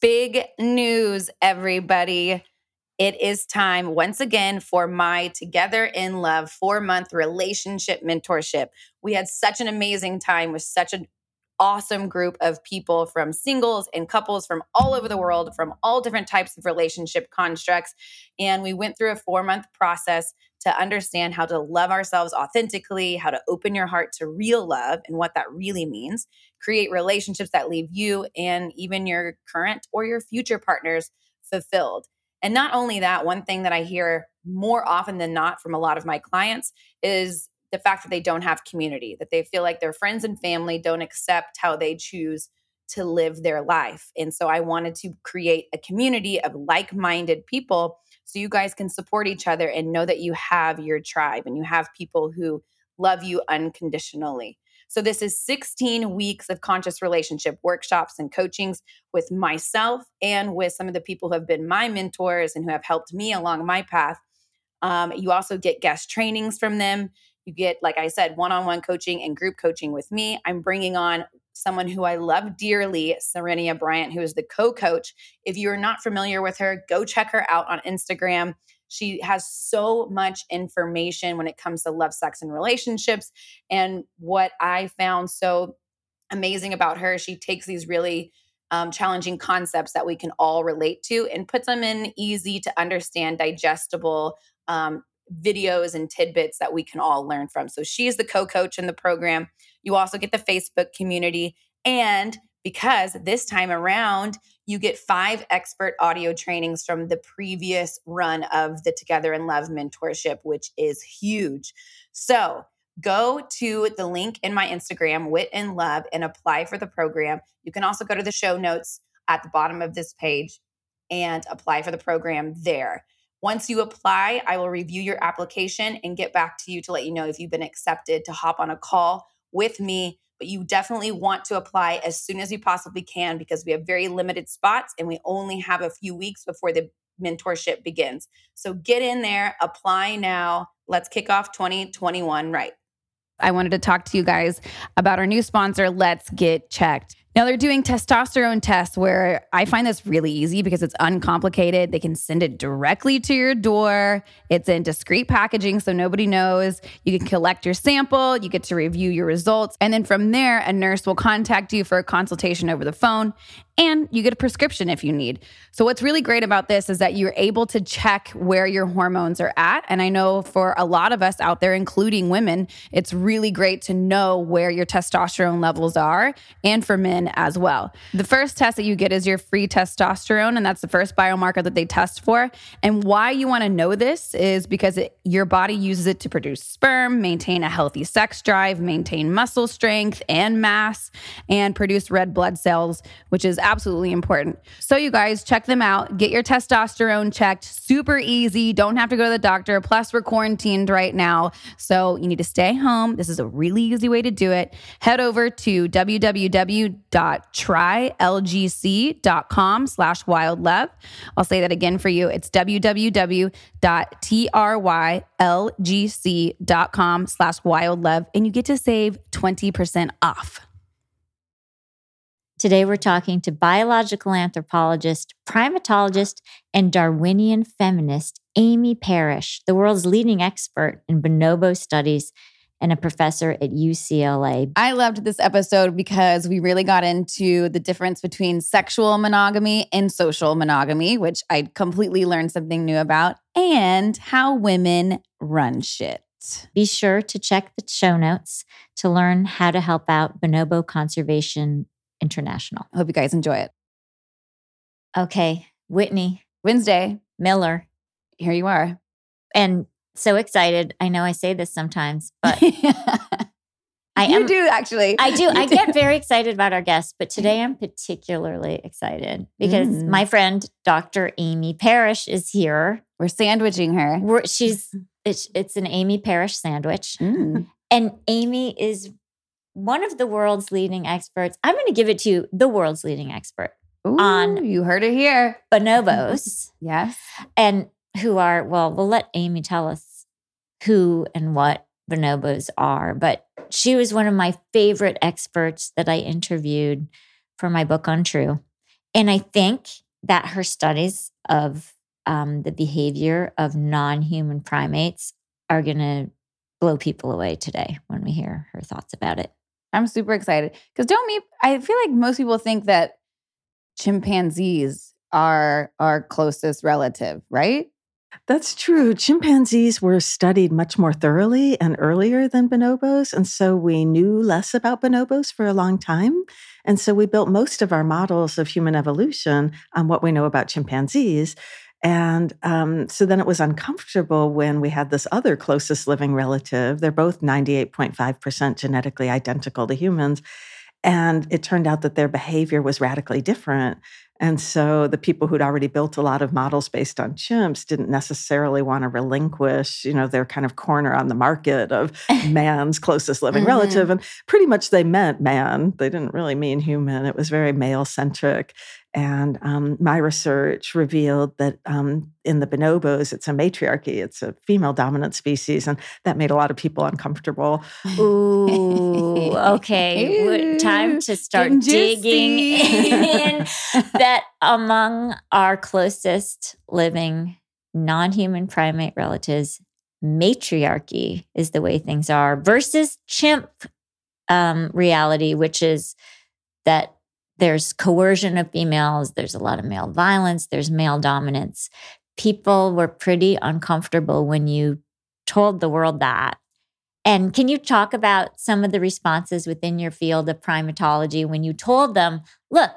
Big news, everybody. It is time once again for my Together in Love four month relationship mentorship. We had such an amazing time with such an awesome group of people from singles and couples from all over the world, from all different types of relationship constructs. And we went through a four month process to understand how to love ourselves authentically, how to open your heart to real love and what that really means, create relationships that leave you and even your current or your future partners fulfilled. And not only that, one thing that I hear more often than not from a lot of my clients is the fact that they don't have community, that they feel like their friends and family don't accept how they choose to live their life. And so I wanted to create a community of like minded people so you guys can support each other and know that you have your tribe and you have people who love you unconditionally. So, this is 16 weeks of conscious relationship workshops and coachings with myself and with some of the people who have been my mentors and who have helped me along my path. Um, you also get guest trainings from them. You get, like I said, one on one coaching and group coaching with me. I'm bringing on someone who I love dearly, Serenia Bryant, who is the co coach. If you're not familiar with her, go check her out on Instagram. She has so much information when it comes to love, sex, and relationships. And what I found so amazing about her, she takes these really um, challenging concepts that we can all relate to and puts them in easy to understand, digestible um, videos and tidbits that we can all learn from. So she's the co coach in the program. You also get the Facebook community. And because this time around, you get five expert audio trainings from the previous run of the Together in Love mentorship, which is huge. So go to the link in my Instagram, Wit and Love, and apply for the program. You can also go to the show notes at the bottom of this page and apply for the program there. Once you apply, I will review your application and get back to you to let you know if you've been accepted to hop on a call with me. But you definitely want to apply as soon as you possibly can because we have very limited spots and we only have a few weeks before the mentorship begins. So get in there, apply now. Let's kick off 2021 right. I wanted to talk to you guys about our new sponsor, Let's Get Checked. Now they're doing testosterone tests where I find this really easy because it's uncomplicated. They can send it directly to your door. It's in discreet packaging so nobody knows. You can collect your sample, you get to review your results, and then from there a nurse will contact you for a consultation over the phone and you get a prescription if you need. So, what's really great about this is that you're able to check where your hormones are at. And I know for a lot of us out there, including women, it's really great to know where your testosterone levels are, and for men as well. The first test that you get is your free testosterone, and that's the first biomarker that they test for. And why you want to know this is because it, your body uses it to produce sperm, maintain a healthy sex drive, maintain muscle strength and mass, and produce red blood cells, which is absolutely important. So, you guys, check them out. Get your testosterone checked. Super easy. Don't have to go to the doctor. Plus, we're quarantined right now. So, you need to stay home. This is a really easy way to do it. Head over to www.trylgc.com slash wild love. I'll say that again for you. It's www.trylgc.com slash wild love. And you get to save 20% off. Today, we're talking to biological anthropologist, primatologist, and Darwinian feminist Amy Parish, the world's leading expert in bonobo studies and a professor at UCLA. I loved this episode because we really got into the difference between sexual monogamy and social monogamy, which I completely learned something new about, and how women run shit. Be sure to check the show notes to learn how to help out bonobo conservation International. I hope you guys enjoy it. Okay, Whitney. Wednesday. Miller. Here you are. And so excited. I know I say this sometimes, but I you do actually. I do. I get very excited about our guests, but today I'm particularly excited because mm. my friend Dr. Amy Parish is here. We're sandwiching her. We're, she's it's, it's an Amy Parish sandwich. Mm. And Amy is one of the world's leading experts. I'm going to give it to you, the world's leading expert Ooh, on you heard it here. Bonobos. yes. And who are, well, we'll let Amy tell us who and what bonobos are, but she was one of my favorite experts that I interviewed for my book Untrue. And I think that her studies of um, the behavior of non human primates are going to blow people away today when we hear her thoughts about it. I'm super excited because don't me. I feel like most people think that chimpanzees are our closest relative, right? That's true. Chimpanzees were studied much more thoroughly and earlier than bonobos. And so we knew less about bonobos for a long time. And so we built most of our models of human evolution on what we know about chimpanzees. And um, so then it was uncomfortable when we had this other closest living relative. They're both 98.5% genetically identical to humans. And it turned out that their behavior was radically different. And so the people who'd already built a lot of models based on chimps didn't necessarily want to relinquish, you know, their kind of corner on the market of man's closest living mm-hmm. relative. And pretty much they meant man. They didn't really mean human. It was very male centric. And um, my research revealed that um, in the bonobos, it's a matriarchy, it's a female dominant species. And that made a lot of people uncomfortable. Ooh, okay. Time to start digging in that among our closest living non human primate relatives, matriarchy is the way things are versus chimp um, reality, which is that there's coercion of females, there's a lot of male violence, there's male dominance. People were pretty uncomfortable when you told the world that. And can you talk about some of the responses within your field of primatology when you told them, look,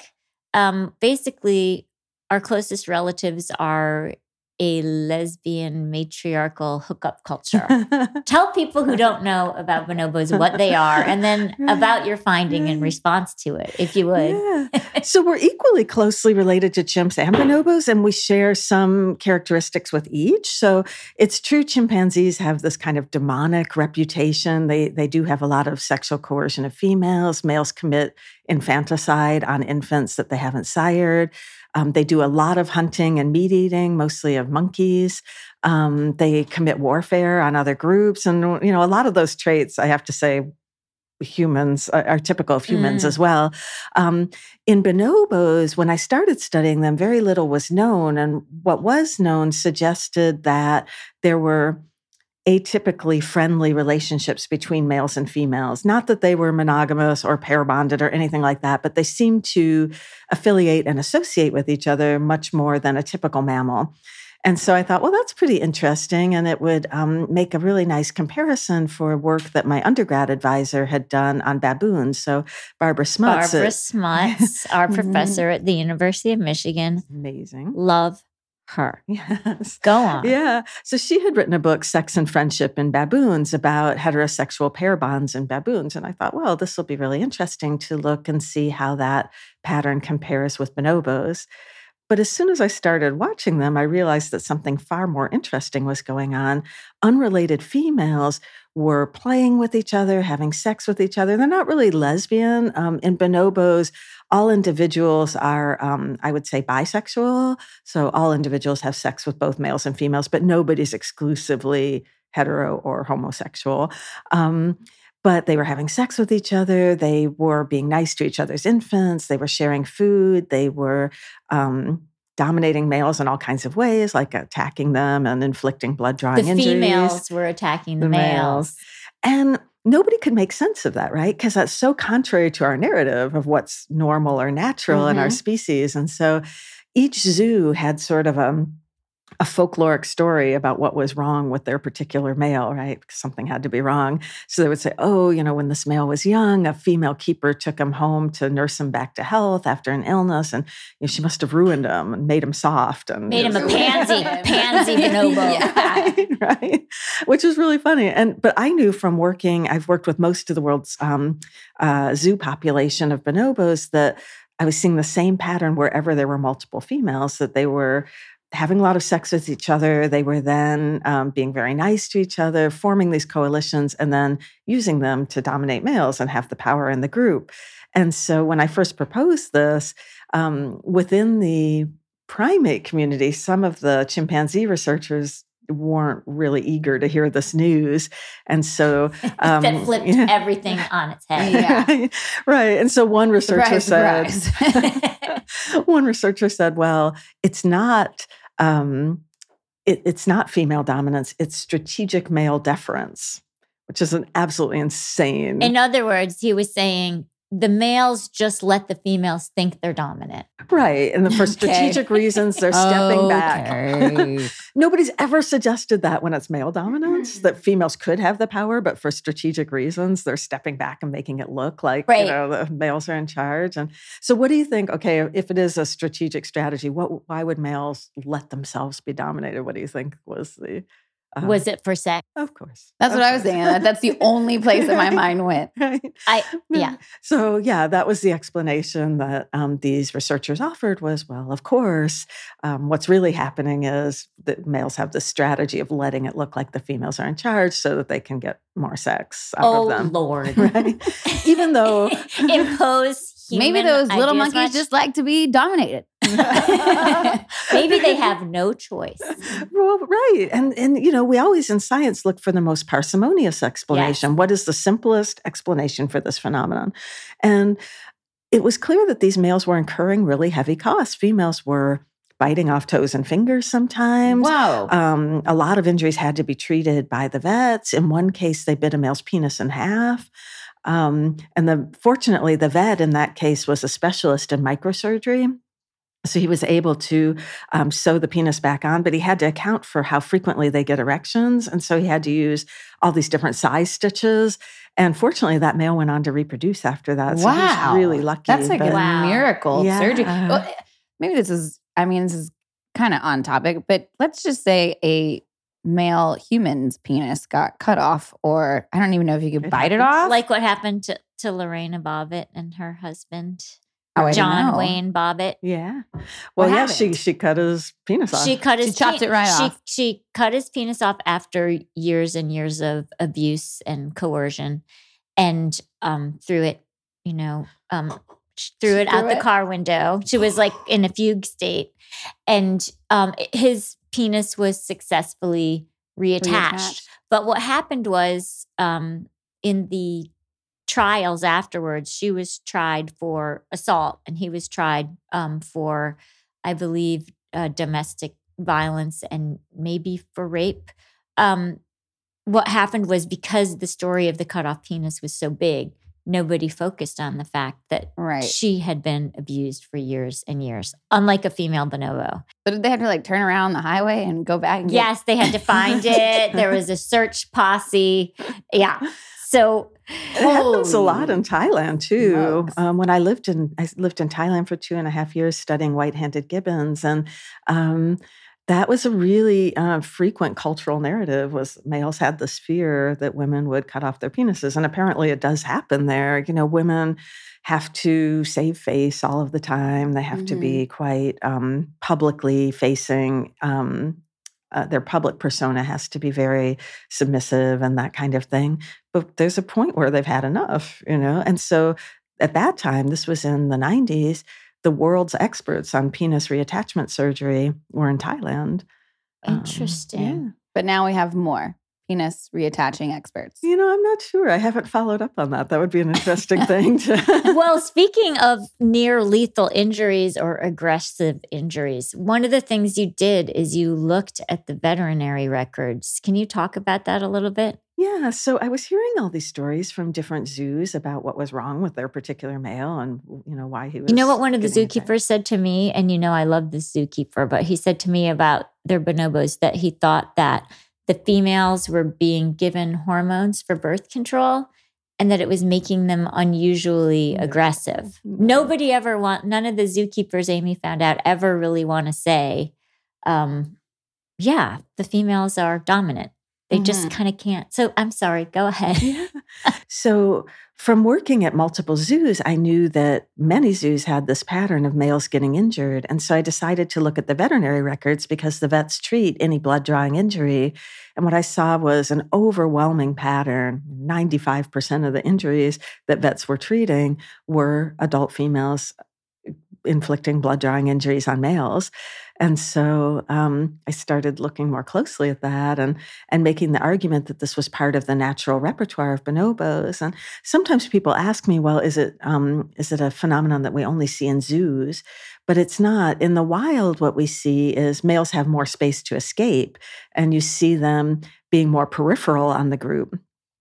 um, basically, our closest relatives are a lesbian matriarchal hookup culture. Tell people who don't know about bonobos what they are and then about your finding in response to it, if you would. Yeah. so we're equally closely related to chimps and bonobos, and we share some characteristics with each. So it's true chimpanzees have this kind of demonic reputation. They they do have a lot of sexual coercion of females. Males commit infanticide on infants that they haven't sired. Um, they do a lot of hunting and meat eating, mostly of monkeys. Um, they commit warfare on other groups, and you know a lot of those traits. I have to say, humans are, typical of humans mm. as well. Um, in bonobos, when I started studying them, very little was known, and what was known suggested that there were atypically friendly relationships between males and females. Not that they were monogamous or pair bonded or anything like that, but they seemed to affiliate and associate with each other much more than a typical mammal. And so I thought, well, that's pretty interesting. And it would um, make a really nice comparison for work that my undergrad advisor had done on baboons. So Barbara Smuts. Barbara Smuts, our mm-hmm. professor at the University of Michigan. Amazing. Love her. Yes. Go on. Yeah. So she had written a book, Sex and Friendship in Baboons, about heterosexual pair bonds in baboons. And I thought, well, this will be really interesting to look and see how that pattern compares with bonobos. But as soon as I started watching them, I realized that something far more interesting was going on. Unrelated females were playing with each other, having sex with each other. They're not really lesbian. Um, in bonobos, all individuals are, um, I would say, bisexual. So all individuals have sex with both males and females, but nobody's exclusively hetero or homosexual. Um, but they were having sex with each other. They were being nice to each other's infants. They were sharing food. They were um, dominating males in all kinds of ways, like attacking them and inflicting blood drawing the injuries. The females were attacking the, the males. males. And nobody could make sense of that, right? Because that's so contrary to our narrative of what's normal or natural mm-hmm. in our mm-hmm. species. And so each zoo had sort of a a folkloric story about what was wrong with their particular male, right? Because something had to be wrong. So they would say, oh, you know, when this male was young, a female keeper took him home to nurse him back to health after an illness. And you know, she must have ruined him and made him soft and made him a pansy, pansy bonobo. Yeah. right, right. Which is really funny. And but I knew from working, I've worked with most of the world's um, uh, zoo population of bonobos that I was seeing the same pattern wherever there were multiple females, that they were having a lot of sex with each other. They were then um, being very nice to each other, forming these coalitions, and then using them to dominate males and have the power in the group. And so when I first proposed this, um, within the primate community, some of the chimpanzee researchers weren't really eager to hear this news. And so um, that flipped yeah. everything on its head. Yeah. right. And so one researcher Surprise, said, one researcher said, well, it's not. Um, it, it's not female dominance, it's strategic male deference, which is an absolutely insane. In other words, he was saying the males just let the females think they're dominant. right. And for Okay. strategic reasons, they're stepping back. Nobody's ever suggested that when it's male dominance, Mm. that females could have the power, but for strategic reasons, they're stepping back and making it look like Right. you know the males are in charge. And so, what do you think? Okay, if it is a strategic strategy, what why would males let themselves be dominated? What do you think was the um, Was it for sex? Of course, That's of what I was course. thinking. That's the only place that my mind went. Right. I yeah. So yeah, that was the explanation that um, these researchers offered was well, of course, um, what's really happening is that males have this strategy of letting it look like the females are in charge so that they can get more sex out Oh of them. Lord. Right? Even though impose Maybe human Maybe those little monkeys much. just like to be dominated. maybe they have no choice. well, right. And and you know, we always in science look for the most parsimonious explanation. What is the simplest explanation for this phenomenon? And it was clear that these males were incurring really heavy costs. Females were biting off toes and fingers sometimes. Whoa. Um, a lot of injuries had to be treated by the vets. In one case, they bit a male's penis in half. Um, and the fortunately, the vet in that case was a specialist in microsurgery. So he was able to um, sew the penis back on, but he had to account for how frequently they get erections. And so he had to use all these different size stitches. And fortunately, that male went on to reproduce after that. So he wow. was really lucky. That's like but- a Wow. miracle Yeah. surgery. Well, maybe this is, I mean, this is kind of on topic, but let's just say a male human's penis got cut off, or I don't even know if you could It bite it off. Like what happened to, to Lorena Bobbitt and her husband, Oh, John know. Wayne Bobbitt. Yeah. Well, yeah, she happened? she cut his penis off. She cut She his chopped pe- it right she, off. She cut his penis off after years and years of abuse and coercion, and um, threw it, you know, um, threw She it out threw the car window. She was like in a fugue state, and um, his penis was successfully reattached. Reattached. But what happened was um, in the trials afterwards, she was tried for assault and he was tried um, for, I believe, uh, domestic violence and maybe for rape. Um, what happened was because the story of the cut off penis was so big, nobody focused on the fact that Right. she had been abused for years and years, unlike a female bonobo. So did they have to like turn around the highway and go back and get Yes, they had to find it. There was a search posse. Yeah. So It happens a lot in Thailand too. Um, when I lived in I lived in Thailand for two and a half years studying white-handed gibbons, and um, that was a really uh, frequent cultural narrative. Was males had this fear that women would cut off their penises, and apparently it does happen there. You know, women have to save face all of the time. They have to be quite um, publicly facing. Um, uh, their public persona has to be very submissive and that kind of thing but there's a point where they've had enough, you know? And so at that time, this was in the 90s, the world's experts on penis reattachment surgery were in Thailand. Um, Interesting. But now we have more penis reattaching experts. You know, I'm not sure. I haven't followed up on that. That would be an interesting thing to. well, speaking of near lethal injuries or aggressive injuries, one of the things you did is you looked at the veterinary records. Can you talk about that a little bit? Yeah, so I was hearing all these stories from different zoos about what was wrong with their particular male and you know why he was. You know what one of the getting attacked. zookeepers said to me? And you know, I love this zookeeper, but he said to me about their bonobos that he thought that the females were being given hormones for birth control and that it was making them unusually aggressive. Nobody ever want, none of the zookeepers Amy found out ever really want to say, um, yeah, the females are dominant. They just Mhm. kind of can't. So I'm sorry, go ahead. Yeah. So, from working at multiple zoos, I knew that many zoos had this pattern of males getting injured. And so I decided to look at the veterinary records because the vets treat any blood drawing injury. And what I saw was an overwhelming pattern 95% of the injuries that vets were treating were adult females inflicting blood drawing injuries on males. And so um, I started looking more closely at that and and making the argument that this was part of the natural repertoire of bonobos. And sometimes people ask me, well, is it um, is it a phenomenon that we only see in zoos? But it's not. In the wild, what we see is males have more space to escape, and you see them being more peripheral on the group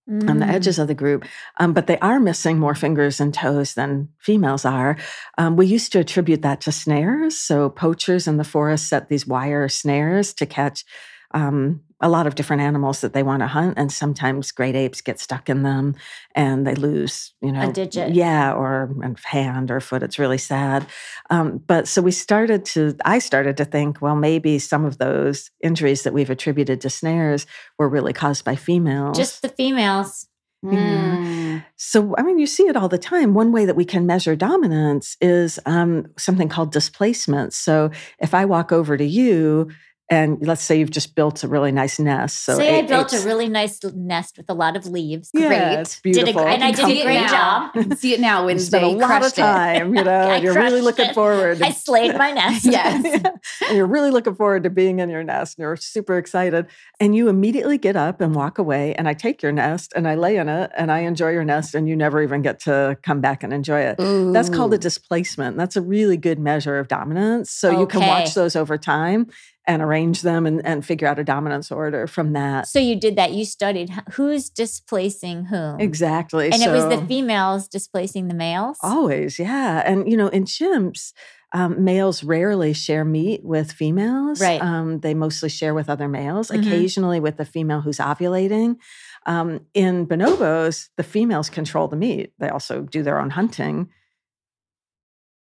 mm. on the mm. edges of the group, um, but they are missing more fingers and toes than females are. Um, we used to attribute that to snares. So poachers in the forest set these wire snares to catch um, a lot of different animals that they want to hunt, and sometimes great apes get stuck in them and they lose, you know, a digit, yeah, or a hand or foot. It's really sad. Um, but so we started to, I started to think, well, maybe some of those injuries that we've attributed to snares were really caused by females. Just the females. Mm. So, I mean, you see it all the time. One way that we can measure dominance is um, something called displacement. So, if I walk over to you and let's say you've just built a really nice nest. So say I built a really nice nest with a lot of leaves. Yeah, great, it's beautiful. Did a, and I did a great job. see it now when spent a lot of time. You know, you're really looking it. forward. I slayed my nest. yes, and you're really looking forward to being in your nest. And you're super excited, and you immediately get up and walk away. And I take your nest and I lay in it, and I enjoy your nest, and you never even get to come back and enjoy it. Ooh. That's called a displacement. That's a really good measure of dominance. So okay. you can watch those over time and arrange them and, and figure out a dominance order from that. So you did that. You studied who's displacing whom. Exactly. And so, it was the females displacing the males? Always, yeah. And, you know, in chimps, um, males rarely share meat with females. Right. Um, they mostly share with other males, mm-hmm. occasionally with the female who's ovulating. Um, in bonobos, the females control the meat. They also do their own hunting.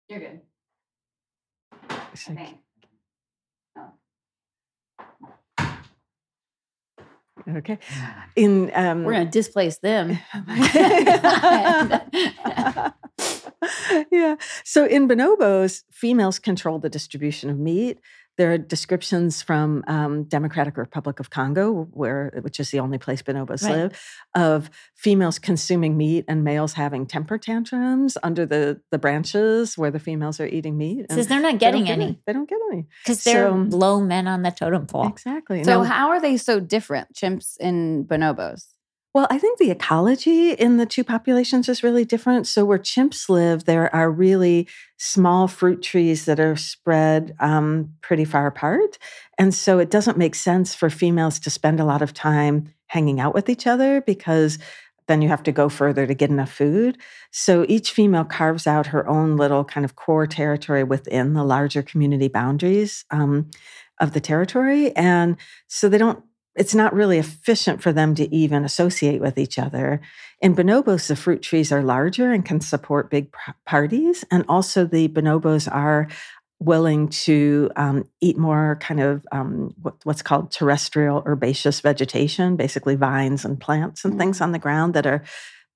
You're good. Okay. Okay. In um, we're going to displace them. yeah. So in bonobos, females control the distribution of meat. There are descriptions from um, Democratic Republic of Congo, where which is the only place bonobos right. live, of females consuming meat and males having temper tantrums under the the branches where the females are eating meat. Because they're not getting they any. any. They don't get any. Because they're so, low men on the totem pole. Exactly. So now, how are they so different, chimps and bonobos? Well, I think the ecology in the two populations is really different. So, where chimps live, there are really small fruit trees that are spread um, pretty far apart. And so, it doesn't make sense for females to spend a lot of time hanging out with each other because then you have to go further to get enough food. So, each female carves out her own little kind of core territory within the larger community boundaries um, of the territory. And so, they don't it's not really efficient for them to even associate with each other. In bonobos, the fruit trees are larger and can support big parties. And also, the bonobos are willing to um, eat more kind of um, what, what's called terrestrial herbaceous vegetation, basically vines and plants and things mm. on the ground that are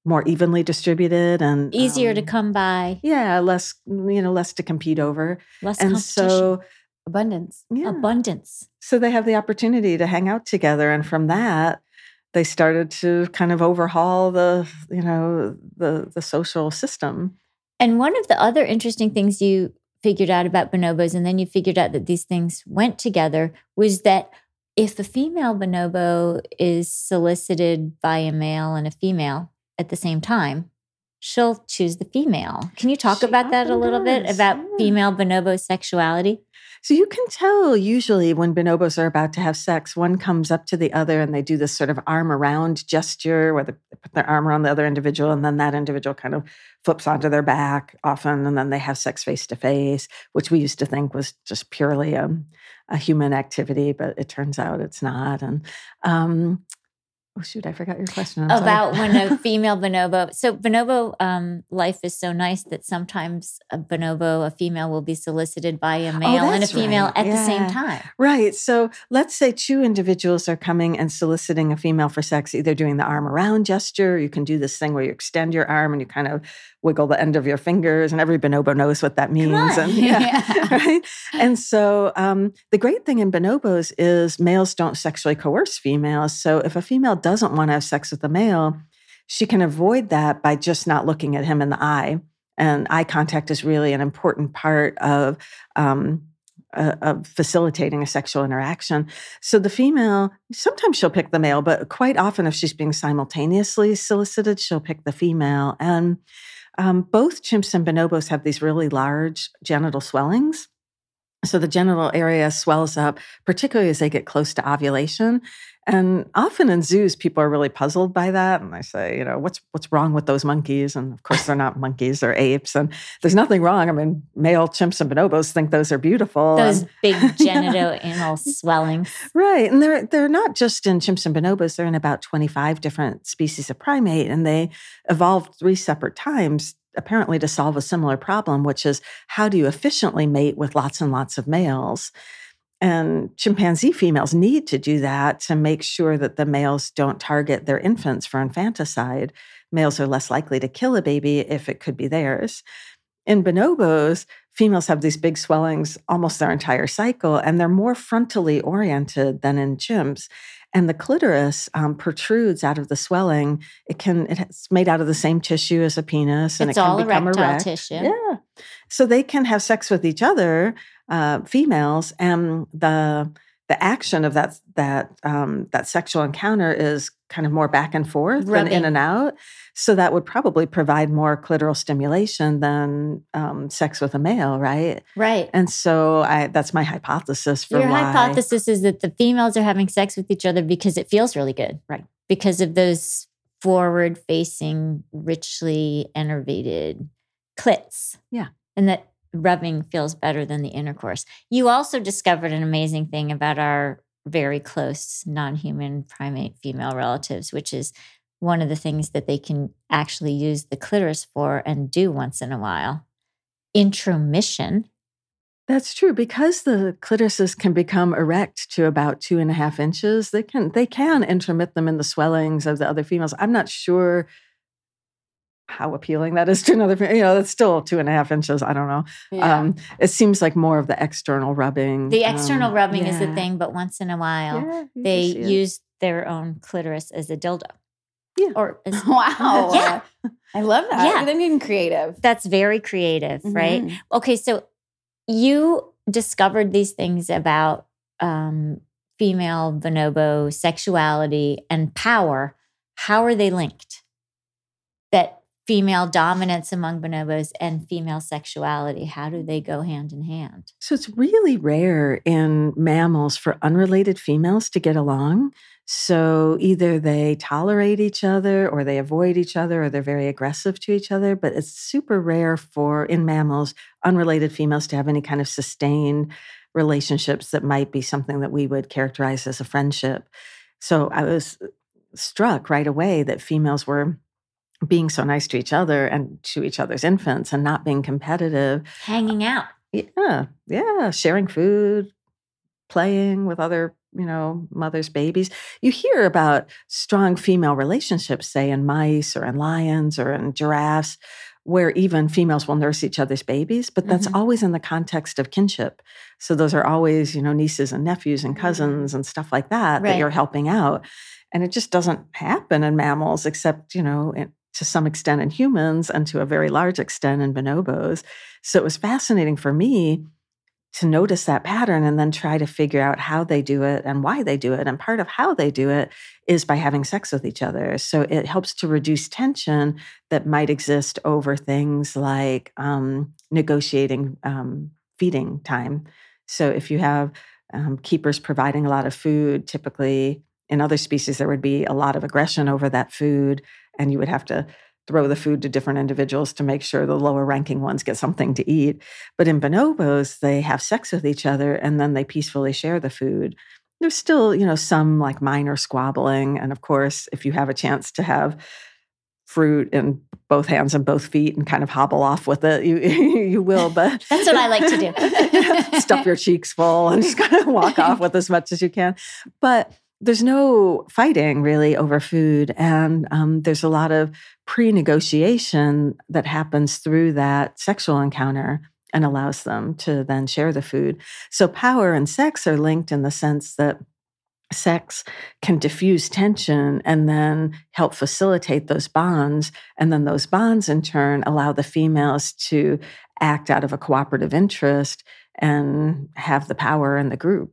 more evenly distributed and easier um, to come by. Yeah, less you know, less to compete over. Less and so abundance. Yeah. Abundance. So they have the opportunity to hang out together. And from that, they started to kind of overhaul the, you know, the the social system. And one of the other interesting things you figured out about bonobos, and then you figured out that these things went together, was that if a female bonobo is solicited by a male and a female at the same time, she'll choose the female. Can you talk she about that a little does. bit about yeah. female bonobo sexuality? So you can tell usually when bonobos are about to have sex, one comes up to the other and they do this sort of arm around gesture where they put their arm around the other individual and then that individual kind of flips onto their back often and then they have sex face to face, which we used to think was just purely a, a human activity, but it turns out it's not. And um, Oh shoot, I forgot your question. I'm About when a female bonobo. So bonobo um, life is so nice that sometimes a bonobo, a female, will be solicited by a oh, male oh, and a female right. at yeah. the same time. Right. So let's say two individuals are coming and soliciting a female for sex, either doing the arm around gesture. You can do this thing where you extend your arm and you kind of wiggle the end of your fingers, and every bonobo knows what that means. And yeah, yeah. right. And so um, the great thing in bonobos is males don't sexually coerce females. So if a female doesn't want to have sex with a male, she can avoid that by just not looking at him in the eye And eye contact is really an important part of um, uh, of facilitating a sexual interaction. So the female, sometimes she'll pick the male, but quite often, if she's being simultaneously solicited, she'll pick the female. And um, both chimps and bonobos have these really large genital swellings. So the genital area swells up, particularly as they get close to ovulation. And often in zoos, people are really puzzled by that. And I say, you know, what's what's wrong with those monkeys? And of course, they're not monkeys; they're apes. And there's nothing wrong. I mean, male chimps and bonobos think those are beautiful. Those and, big genitourinal swellings, right? And they're they're not just in chimps and bonobos. They're in about 25 different species of primate, and they evolved three separate times apparently to solve a similar problem, which is how do you efficiently mate with lots and lots of males? And chimpanzee females need to do that to make sure that the males don't target their infants for infanticide. Males are less likely to kill a baby if it could be theirs. In bonobos, females have these big swellings almost their entire cycle, and they're more frontally oriented than in chimps. And the clitoris um, protrudes out of the swelling. It can it's made out of the same tissue as a penis, and it's it can all become erectile erect. tissue. Yeah, so they can have sex with each other, uh, females, and the the action of that that um, that sexual encounter is kind of more back and forth Rubbing. and in and out. So that would probably provide more clitoral stimulation than um, sex with a male, right? Right. And so I, that's my hypothesis for Your why. hypothesis is that the females are having sex with each other because it feels really good. Right. Because of those forward facing, richly innervated clits. Yeah. And that rubbing feels better than the intercourse. You also discovered an amazing thing about our very close non human primate female relatives, which is one of the things that they can actually use the clitoris for and do once in a while. Intromission. That's true because the clitorises can become erect to about two and a half inches. They can they can intromit them in the swellings of the other females. I'm not sure how appealing that is to another. fe- You know, that's still two and a half inches. I don't know. Um, it seems like more of the external rubbing. The external um, rubbing is the thing, but once in a while, Yeah, they use their own clitoris as a dildo. Yeah. Or as, wow. Yeah. I love that. Yeah. Look at them getting creative. that's very creative, right? Mhm. Okay, so you discovered these things about um, female bonobo sexuality and power. How are they linked? That female dominance among bonobos and female sexuality, how do they go hand in hand? So it's really rare in mammals for unrelated females to get along. So either they tolerate each other or they avoid each other or they're very aggressive to each other, but it's super rare for in mammals unrelated females to have any kind of sustained relationships that might be something that we would characterize as a friendship. So I was struck right away that females were being so nice to each other and to each other's infants and not being competitive Hanging out. yeah, yeah, sharing food, playing with other, you know, mothers' babies. You hear about strong female relationships, say in mice or in lions or in giraffes, where even females will nurse each other's babies, but that's Mhm. always in the context of kinship. So those are always, you know, nieces and nephews and cousins and stuff like that Right. that you're helping out. And it just doesn't happen in mammals, except, you know, in, to some extent in humans and to a very large extent in bonobos. So it was fascinating for me to notice that pattern and then try to figure out how they do it and why they do it. And part of how they do it is by having sex with each other. So it helps to reduce tension that might exist over things like um, negotiating um, feeding time. So if you have um, keepers providing a lot of food, typically in other species, there would be a lot of aggression over that food, and you would have to throw the food to different individuals to make sure the lower ranking ones get something to eat. But in bonobos, they have sex with each other and then they peacefully share the food. There's still, you know, some like minor squabbling. And of course, if you have a chance to have fruit in both hands and both feet and kind of hobble off with it, you you will. But That's what I like to do. Stuff your cheeks full and just kind of walk off with as much as you can. But there's no fighting really over food. And um, there's a lot of pre negotiation that happens through that sexual encounter and allows them to then share the food. So power and sex are linked in the sense that sex can diffuse tension and then help facilitate those bonds. And then those bonds, in turn, allow the females to act out of a cooperative interest and have the power in the group.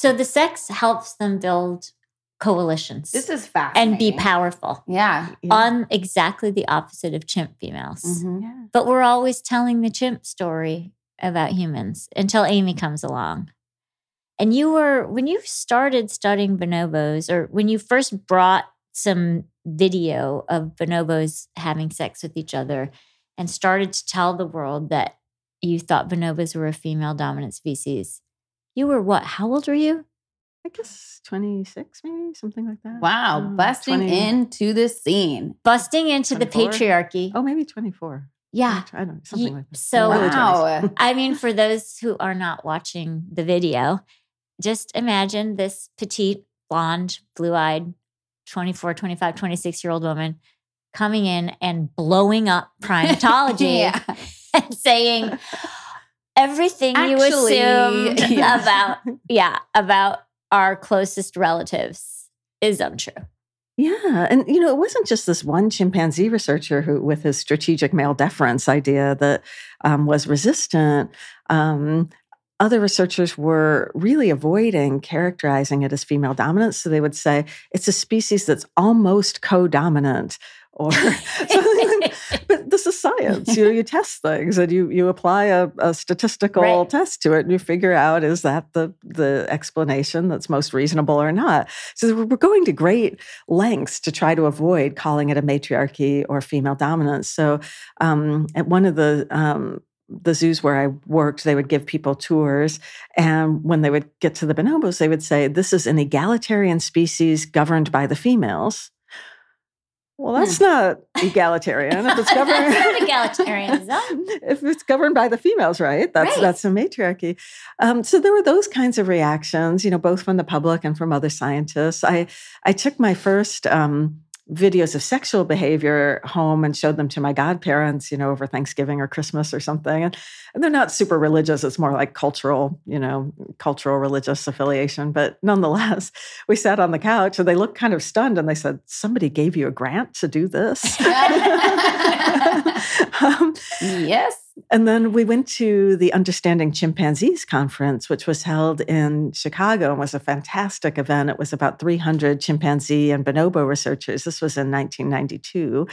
So the sex helps them build coalitions This is fascinating. and be powerful Yeah. Yeah. on exactly the opposite of chimp females. Mhm. yeah. But we're always telling the chimp story about humans until Amy comes along. And you were, when you started studying bonobos, or when you first brought some video of bonobos having sex with each other and started to tell the world that you thought bonobos were a female dominant species, you were what? How old were you? I guess 26, maybe something like that. Wow. Mm, busting 20 into the scene. Busting into the patriarchy. Oh, maybe 24. yeah. I don't know. Something Ye- like that. so- Wow. I mean, for those who are not watching the video, just imagine this petite, blonde, blue eyed, 24, 25, 26 year old woman coming in and blowing up primatology yeah. and saying everything you Actually, assumed yes. about, yeah, about our closest relatives is untrue. Yeah. And, you know, it wasn't just this one chimpanzee researcher who, with his strategic male deference idea, that um, was resistant. Um, other researchers were really avoiding characterizing it as female dominance. So they would say it's a species that's almost co dominant. Or, but this is science. You know, you test things and you you apply a, a statistical Right. test to it, and you figure out is that the the explanation that's most reasonable or not. So we're going to great lengths to try to avoid calling it a matriarchy or female dominance. So um, at one of the um, the zoos where I worked, they would give people tours. And when they would get to the bonobos, they would say, This is an egalitarian species governed by the females. Well, that's not egalitarian. If it's governed, egalitarianism. if it's governed by the females, right? That's Right. that's a matriarchy. Um, so there were those kinds of reactions, you know, both from the public and from other scientists. I I took my first um, videos of sexual behavior home and showed them to my godparents, you know, over Thanksgiving or Christmas or something. And, and they're not super religious. It's more like cultural, you know, cultural religious affiliation. But nonetheless, we sat on the couch and they looked kind of stunned and they said, Somebody gave you a grant to do this. um, yes. And then we went to the Understanding Chimpanzees conference, which was held in Chicago and was a fantastic event. It was about 300 chimpanzee and bonobo researchers. This was in 1992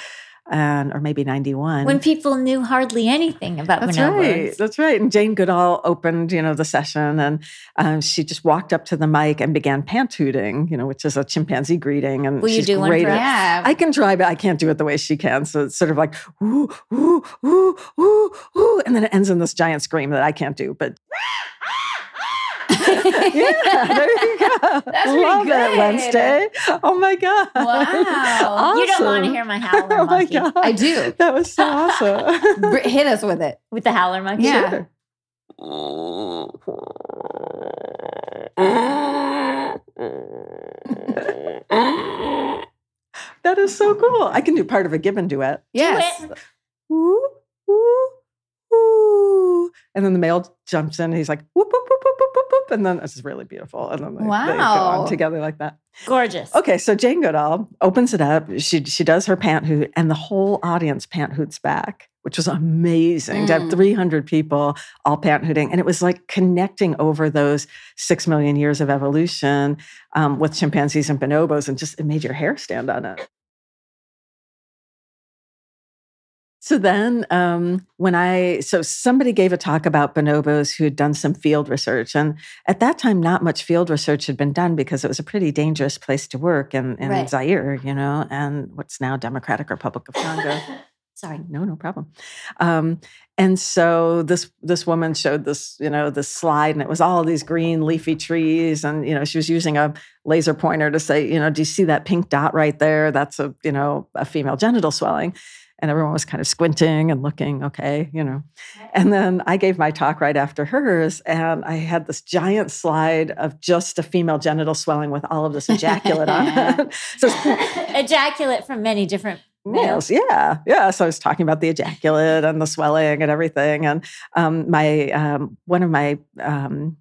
and, or maybe 91. when people knew hardly anything about That's right. That's right. And Jane Goodall opened, you know, the session, and um, she just walked up to the mic and began pant hooting, you know, which is a chimpanzee greeting. And Will you she's do one for at- Yeah. I can try, but I can't do it the way she can. So it's sort of like ooh, ooh, ooh, ooh, ooh, and then it ends in this giant scream that I can't do. But yeah, there you go. That's pretty Love it, good. Wednesday. Oh my god! Wow. Awesome. You don't want to hear my howler Oh my god! I do. That was so awesome. Hit us with it. with the howler monkey. Yeah. Sure. That is so cool. I can do part of a Gibbon duet. Yes. it. Ooh, ooh, ooh. And then the male jumps in and he's like, whoop, whoop, whoop, whoop, whoop, whoop. And then it's really beautiful. And then they, they go Wow. on together like that. Gorgeous. Okay, so Jane Goodall opens it up. She she does her pant hoot, and the whole audience pant hoots back, which was amazing to have Mm. 300 people all pant hooting. And it was like connecting over those six million years of evolution um, with chimpanzees and bonobos, and just it made your hair stand on it. So then, um, when I, so somebody gave a talk about bonobos who had done some field research. And at that time, not much field research had been done because it was a pretty dangerous place to work in, in Right. Zaire, you know, and what's now Democratic Republic of Congo. Sorry. No, no problem. Um, and so this this woman showed this, you know, this slide, and it was all these green leafy trees, and you know, she was using a laser pointer to say, you know, do you see that pink dot right there? That's a, you know, a female genital swelling. And everyone was kind of squinting and looking, okay, you know. And then I gave my talk right after hers, and I had this giant slide of just a female genital swelling with all of this ejaculate on it. So Ejaculate from many different Males, yeah, yeah. So I was talking about the ejaculate and the swelling and everything, and um, my um, one of my um,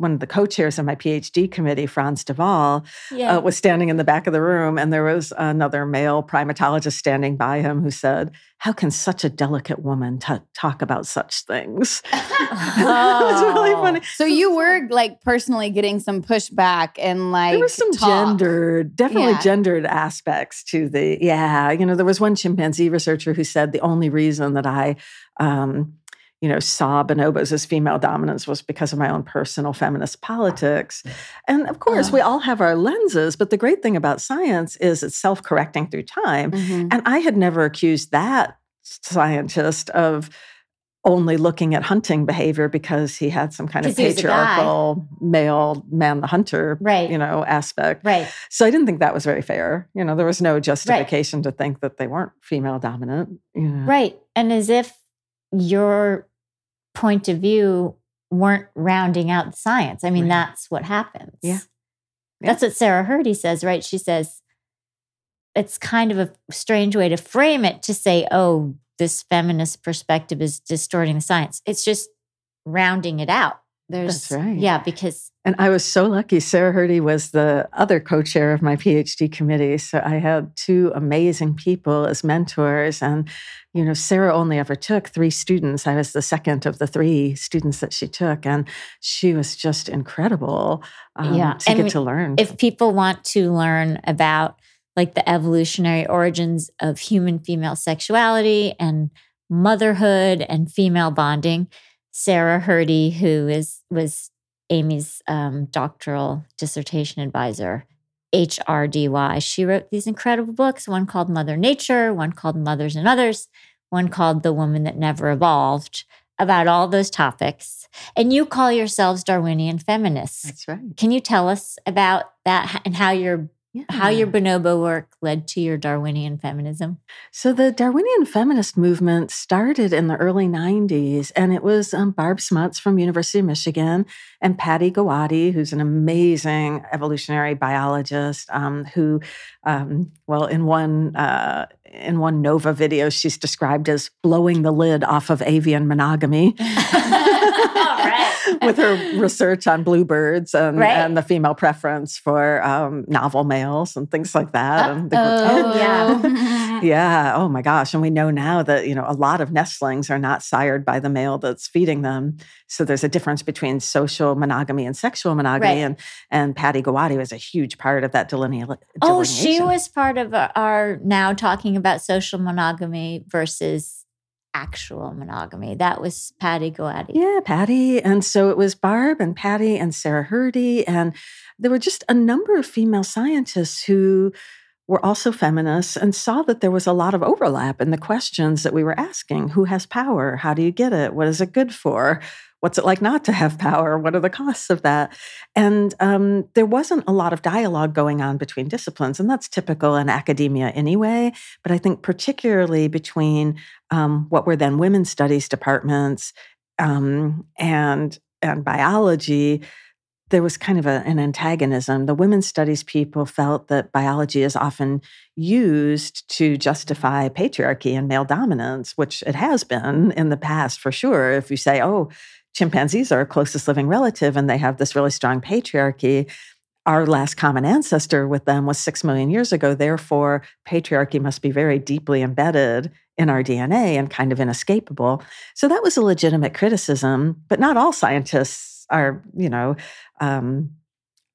one of the co-chairs of my PhD committee, Frans de Waal, Yeah. uh, was standing in the back of the room, and there was another male primatologist standing by him who said, "How can such a delicate woman t- talk about such things?" it was really Oh. funny. So you were like personally getting some pushback and like there was some talk. gendered, definitely Yeah. gendered aspects to the. Yeah, you know, there was one chimpanzee researcher who said the only reason that I. Um, you know, saw bonobos as female dominance was because of my own personal feminist politics. And of course, we all have our lenses, but the great thing about science is it's self correcting through time. Mhm. And I had never accused that scientist of only looking at hunting behavior because he had some kind of 'Cause he was a guy. patriarchal male man the hunter Right. you know aspect right. so i didn't think that was very fair you know there was no justification to think that they weren't female dominant you know. Right. And as if your point of view weren't rounding out the science. I mean, Right. that's what happens. Yeah. That's what Sarah Hrdy says, right? She says it's kind of a strange way to frame it to say, oh, this feminist perspective is distorting the science. It's just rounding it out. There's That's right. Yeah, because And I was so lucky. Sarah Hrdy was the other co chair of my PhD committee. So I had two amazing people as mentors. And, you know, Sarah only ever took three students. I was the second of the three students that she took. And she was just incredible um, Yeah. to And get to learn. if people want to learn about like the evolutionary origins of human female sexuality and motherhood and female bonding, Sarah Hrdy, who is was Amy's um, doctoral dissertation advisor, HRDY, she wrote these incredible books. One called Mother Nature, one called Mothers and Others, one called The Woman That Never Evolved. About all those topics. And you call yourselves Darwinian feminists. That's right. Can you tell us about that and how your how your bonobo work led to your Darwinian feminism? So the Darwinian feminist movement started in the early 90s, and it was um, Barb Smuts from University of Michigan and Patty Gowaty, who's an amazing evolutionary biologist, um, who, um, well, in one uh, in one Nova video, she's described as blowing the lid off of avian monogamy. Right. With her research on bluebirds and, Right. and the female preference for um, novel males and things like that. and the, Oh, yeah. yeah. Oh my gosh. And we know now that, you know, a lot of nestlings are not sired by the male that's feeding them. So there's a difference between social monogamy and sexual monogamy. Right. And and Patty Gowaty was a huge part of that delinea- oh, she was part of our- now talking about social monogamy versus actual monogamy. That was Patty Gowaty. Yeah, Patty. And so it was Barb and Patty and Sarah Hrdy. And there were just a number of female scientists who were also feminists and saw that there was a lot of overlap in the questions that we were asking. Who has power? How do you get it? What is it good for? What's it like not to have power? What are the costs of that? And um, there wasn't a lot of dialogue going on between disciplines, and that's typical in academia anyway. But I think particularly between um, what were then women's studies departments um, and and biology, there was kind of a, an antagonism. The women's studies people felt that biology is often used to justify patriarchy and male dominance, which it has been in the past for sure. If you say, "Oh, chimpanzees are our closest living relative and they have this really strong patriarchy," our last common ancestor with them was six million years ago. Therefore, patriarchy must be very deeply embedded in our DNA and kind of inescapable. So that was a legitimate criticism, but not all scientists are, you know, um,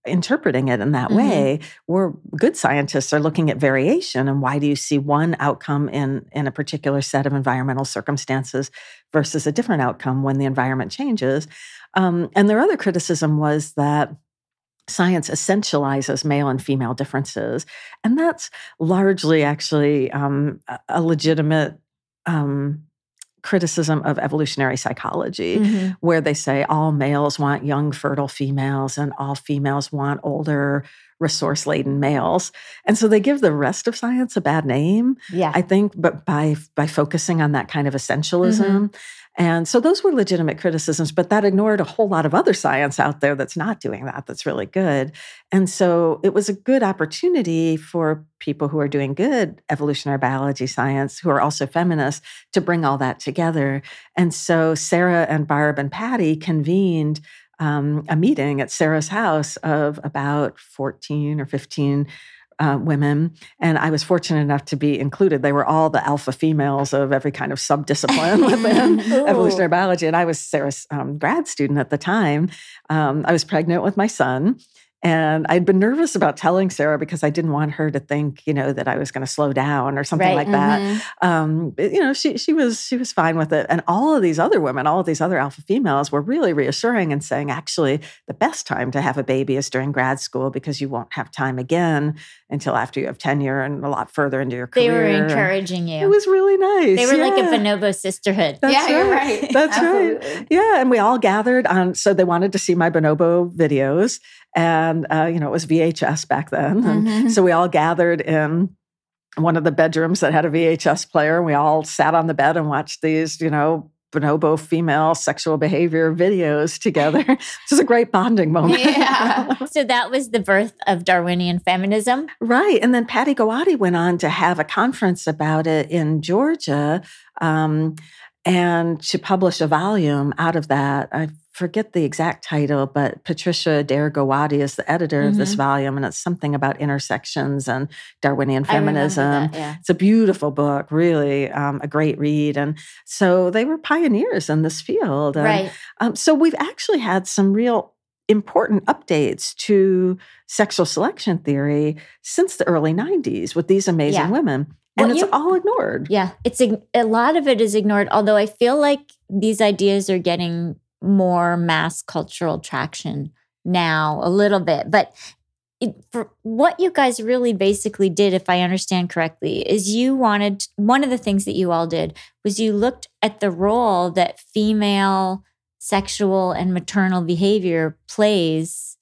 interpreting it in that Mhm. way. We're good scientists are looking at variation and why do you see one outcome in in a particular set of environmental circumstances versus a different outcome when the environment changes. Um, and their other criticism was that science essentializes male and female differences. And that's largely actually um, a- a legitimate um, criticism of evolutionary psychology, Mhm. where they say all males want young, fertile females and all females want older, resource laden males. And so they give the rest of science a bad name. Yeah. I think, but by by focusing on that kind of essentialism. And so those were legitimate criticisms, but that ignored a whole lot of other science out there that's not doing that, that's really good. And so it was a good opportunity for people who are doing good evolutionary biology science, who are also feminists, to bring all that together. And so Sarah and Barb and Patty convened um, a meeting at Sarah's house of about 14 or 15 uh, women, and I was fortunate enough to be included. They were all the alpha females of every kind of subdiscipline within evolutionary biology, and I was Sarah's um, grad student at the time. Um, I was pregnant with my son, and I'd been nervous about telling Sarah because I didn't want her to think, you know, that I was going to slow down or something Right, like mm-hmm. that. Um, but, you know, she she was she was fine with it. And all of these other women, all of these other alpha females, were really reassuring and saying, actually, the best time to have a baby is during grad school because you won't have time again until after you have tenure and a lot further into your career. They career. were And encouraging you. It was really nice. they were like a bonobo sisterhood. That's yeah, you're right. right. That's right. Yeah, and we all gathered on. So they wanted to see my bonobo videos, and uh, you know it was VHS back then, and Mhm. so we all gathered in one of the bedrooms that had a VHS player, and we all sat on the bed and watched these, you know. Bonobo female sexual behavior videos together. It was a great bonding moment. Yeah. So that was the birth of Darwinian feminism. Right. And then Patty Gowaty went on to have a conference about it in Georgia um, and to publish a volume out of that. I forget the exact title, but Patricia Adair Gowaty is the editor of this volume, and it's something about intersections and Darwinian feminism. that, yeah. It's a beautiful book, really um, a great read. And so they were pioneers in this field. And, Right. um, so we've actually had some real important updates to sexual selection theory since the early 90s with these amazing Yeah. women. Well, And it's you- all ignored. Yeah, it's a lot of it is ignored. Although I feel like these ideas are getting more mass cultural traction now, a little bit. But it, what you guys really basically did, if I understand correctly, is you wanted one of the things that you all did was you looked at the role that female sexual and maternal behavior plays,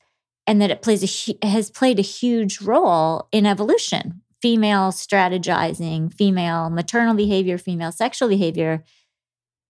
and that it plays a has played a huge role in evolution female strategizing, female maternal behavior, female sexual behavior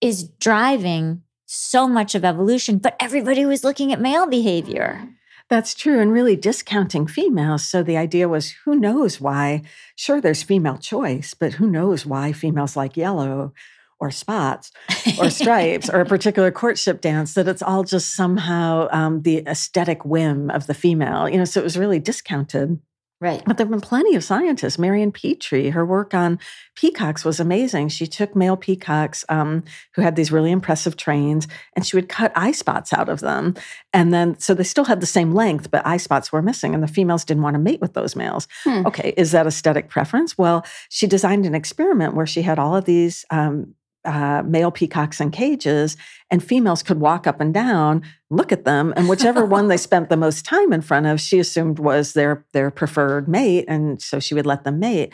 is driving so much of evolution, but everybody was looking at male behavior. That's true. And really discounting females. So the idea was who knows why? Sure, there's female choice, but who knows why females like yellow or spots or stripes or a particular courtship dance that it's all just somehow um, the aesthetic whim of the female you know so it was really discounted right. But there have been plenty of scientists. Marion Petrie, her work on peacocks was amazing. She took male peacocks um, who had these really impressive trains and she would cut eye spots out of them. And then, so they still had the same length, but eye spots were missing, and the females didn't want to mate with those males. Hmm. Okay, is that aesthetic preference? Well, she designed an experiment where she had all of these. Um, uh, male peacocks in cages, and females could walk up and down, look at them, and whichever one they spent the most time in front of, she assumed was their their preferred mate, and so she would let them mate.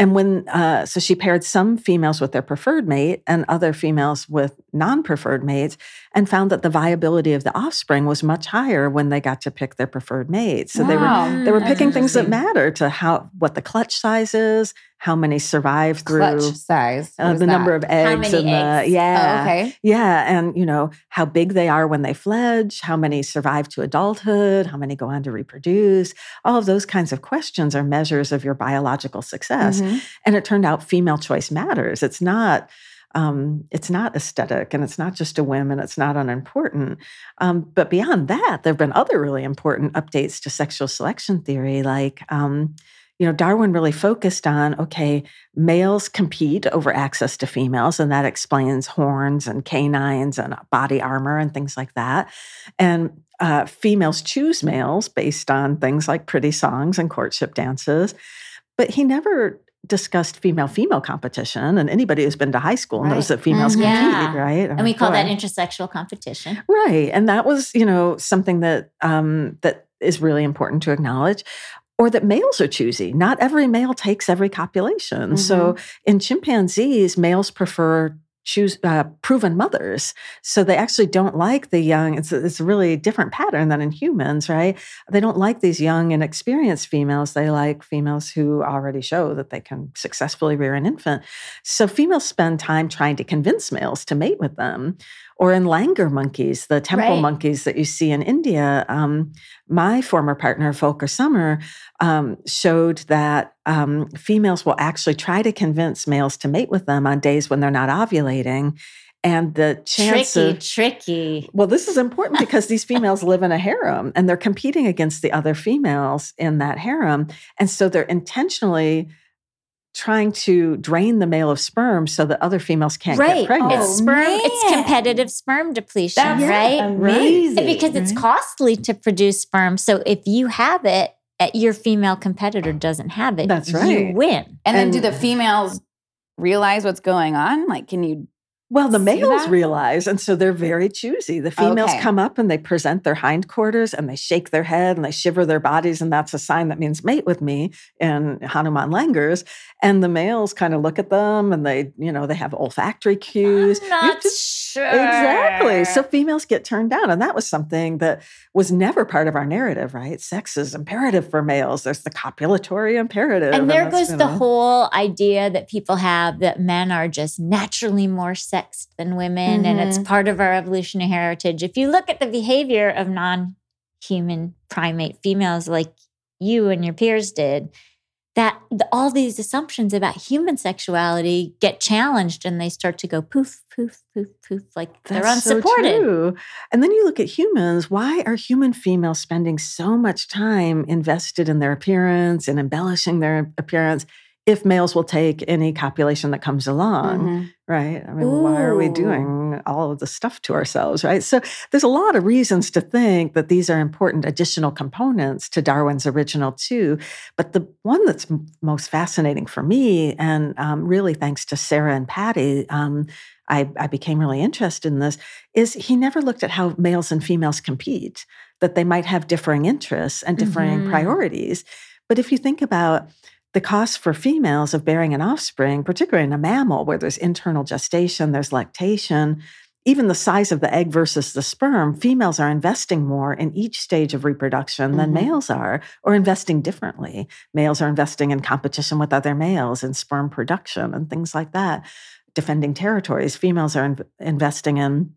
And when uh, so she paired some females with their preferred mate and other females with non-preferred mates, and found that the viability of the offspring was much higher when they got to pick their preferred mate. So they were they were That's picking things that matter to how what the clutch size is, how many survive through Clutch size. uh, the number of eggs many and eggs? the yeah Oh, okay. yeah and you know how big they are when they fledge how many survive to adulthood how many go on to reproduce all of those kinds of questions are measures of your biological success Mhm. and it turned out female choice matters it's not um, it's not aesthetic and it's not just a whim and it's not unimportant um, but beyond that there have been other really important updates to sexual selection theory like um, you know darwin really focused on okay males compete over access to females and that explains horns and canines and body armor and things like that and uh, females choose males based on things like pretty songs and courtship dances but he never discussed female female competition and anybody who's been to high school knows that females compete Yeah. right And we call that intersexual competition. Right. And that was, you know, something that um that is really important to acknowledge. Or that males are choosy. Not every male takes every copulation. So in chimpanzees, males prefer choose uh, proven mothers. So they actually don't like the young. It's a, it's a really different pattern than in humans, right? They don't like these young and experienced females. They like females who already show that they can successfully rear an infant. So females spend time trying to convince males to mate with them. Or in langur monkeys, the temple Right. monkeys that you see in India, um, my former partner, Volker Sommer, um, showed that um, females will actually try to convince males to mate with them on days when they're not ovulating. And the chances. tricky, tricky. Well, this is important because these females live in a harem and they're competing against the other females in that harem. And so they're intentionally trying to drain the male of sperm so that other females can't right. get pregnant. It's sperm. It's competitive sperm depletion, That's right? amazing. And because it's right? costly to produce sperm. So if you have it, uh, your female competitor doesn't have it. That's right. You right. win. And then do the females realize what's going on? Like, can you? Well, the males that? realize, and so they're very choosy. The females Okay. come up and they present their hindquarters and they shake their head and they shiver their bodies, and that's a sign that means mate with me in Hanuman language. And the males kind of look at them and they, you know, they have olfactory cues. I'm not just- sure. Exactly. So females get turned down. And that was something that was never part of our narrative, right? Sex is imperative for males. There's the copulatory imperative. and there that's, goes you the whole idea that people have that men are just naturally more sexed than women and it's mm-hmm. part of our evolutionary heritage if you look at the behavior of non-human primate females like you and your peers did that all these assumptions about human sexuality get challenged and they start to go poof poof poof poof like they're That's so unsupported true. And then you look at humans. Why are human females spending so much time invested in their appearance and embellishing their appearance if males will take any copulation that comes along? Mhm. Right. I mean, why are we doing all of the stuff to ourselves? Right. So there's a lot of reasons to think that these are important additional components to Darwin's original two. But the one that's m- most fascinating for me, and um, really thanks to Sarah and Patty, um, I, I became really interested in this, is he never looked at how males and females compete, that they might have differing interests and differing Mhm. priorities. But if you think about the cost for females of bearing an offspring, particularly in a mammal where there's internal gestation, there's lactation, even the size of the egg versus the sperm, females are investing more in each stage of reproduction than Mhm. males are, or investing differently. Males are investing in competition with other males in sperm production and things like that, defending territories. Females are in- investing in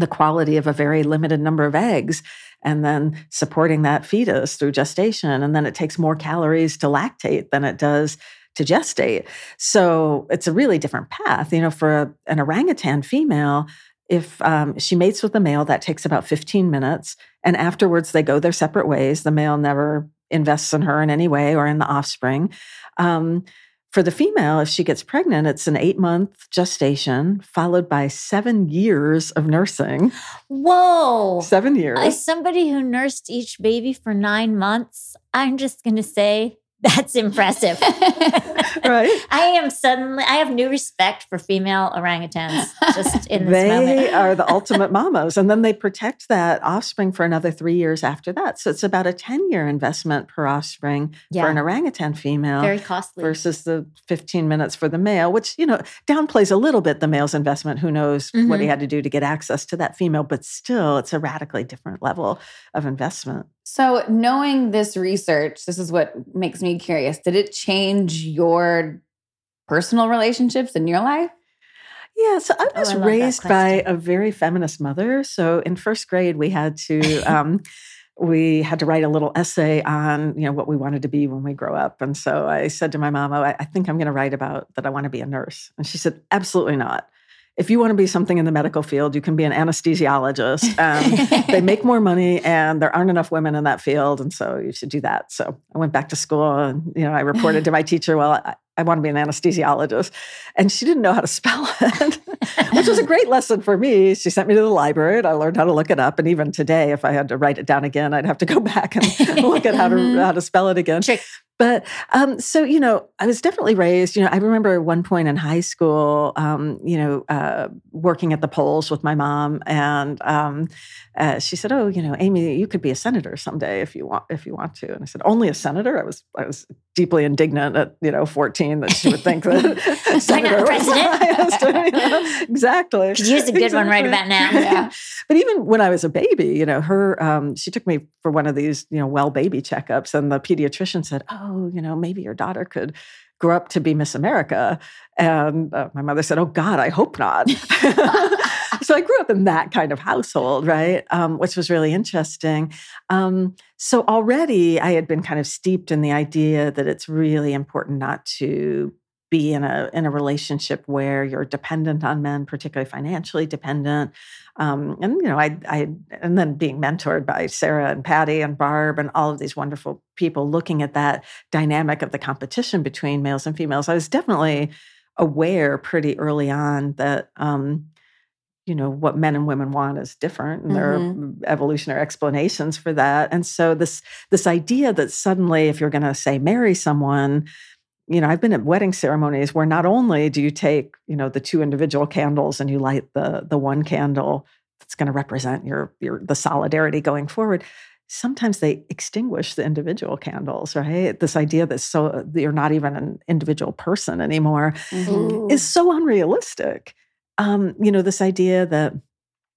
the quality of a very limited number of eggs and then supporting that fetus through gestation. And then it takes more calories to lactate than it does to gestate. So it's a really different path. You know, for a, an orangutan female, if um, she mates with a male, that takes about 15 minutes. And afterwards, they go their separate ways. The male never invests in her in any way or in the offspring. Um, for the female, if she gets pregnant, it's an eight month gestation followed by seven years of nursing. whoa Seven years. As somebody who nursed each baby for nine months, I'm just going to say that's impressive. right? I am suddenly, I have new respect for female orangutans just in this they moment. are the ultimate mamas. And then they protect that offspring for another three years after that. So it's about a 10 year investment per offspring Yeah. for an orangutan female. Very costly. versus the 15 minutes for the male, which, you know, downplays a little bit the male's investment. Who knows what he Mhm. had to do to get access to that female, but still, it's a radically different level of investment. So, knowing this research, this is what makes me curious. Did it change your personal relationships in your life? Yeah, so I Oh, was I raised by a very feminist mother. So in first grade, we had to um, we had to write a little essay on you know what we wanted to be when we grow up. And so I said to my mom, oh, I, I think I'm going to write about that. I want to be a nurse. And she said, absolutely not. If you want to be something in the medical field, you can be an anesthesiologist. Um, they make more money, and there aren't enough women in that field, and so you should do that. So I went back to school, and you know, I reported to my teacher, "Well, I, I want to be an anesthesiologist," and she didn't know how to spell it, which was a great lesson for me. She sent me to the library, and I learned how to look it up. And even today, if I had to write it down again, I'd have to go back and look at how to Mhm. how to spell it again. But um, so you know, I was definitely raised. You know, I remember at one point in high school, um, you know, uh, working at the polls with my mom, and um, uh, she said, "Oh, you know, Amy, you could be a senator someday if you want if you want to." And I said, "Only a senator?" I was I was deeply indignant at you know that she would think that senator president? you know, exactly. Could use a good one right about now. Yeah. But even when I was a baby, you know, her um, she took me for one of these, you know, well baby checkups, and the pediatrician said, "Oh, you know, maybe your daughter could grow up to be Miss America." And uh, my mother said, "Oh God, I hope not." So I grew up in that kind of household, right? Um, which was really interesting. Um, so already I had been kind of steeped in the idea that it's really important not to be in a in a relationship where you're dependent on men, particularly financially dependent. Um, and you know, I, I, and then being mentored by Sarah and Patty and Barb and all of these wonderful people, looking at that dynamic of the competition between males and females, I was definitely aware pretty early on that um, you know what men and women want is different and there mm-hmm. are evolutionary explanations for that and so this this idea that suddenly if you're going to say marry someone you know i've been at wedding ceremonies where not only do you take you know the two individual candles and you light the the one candle that's going to represent your your the solidarity going forward sometimes they extinguish the individual candles right this idea that so you're not even an individual person anymore mm-hmm. is so unrealistic um, you know, this idea that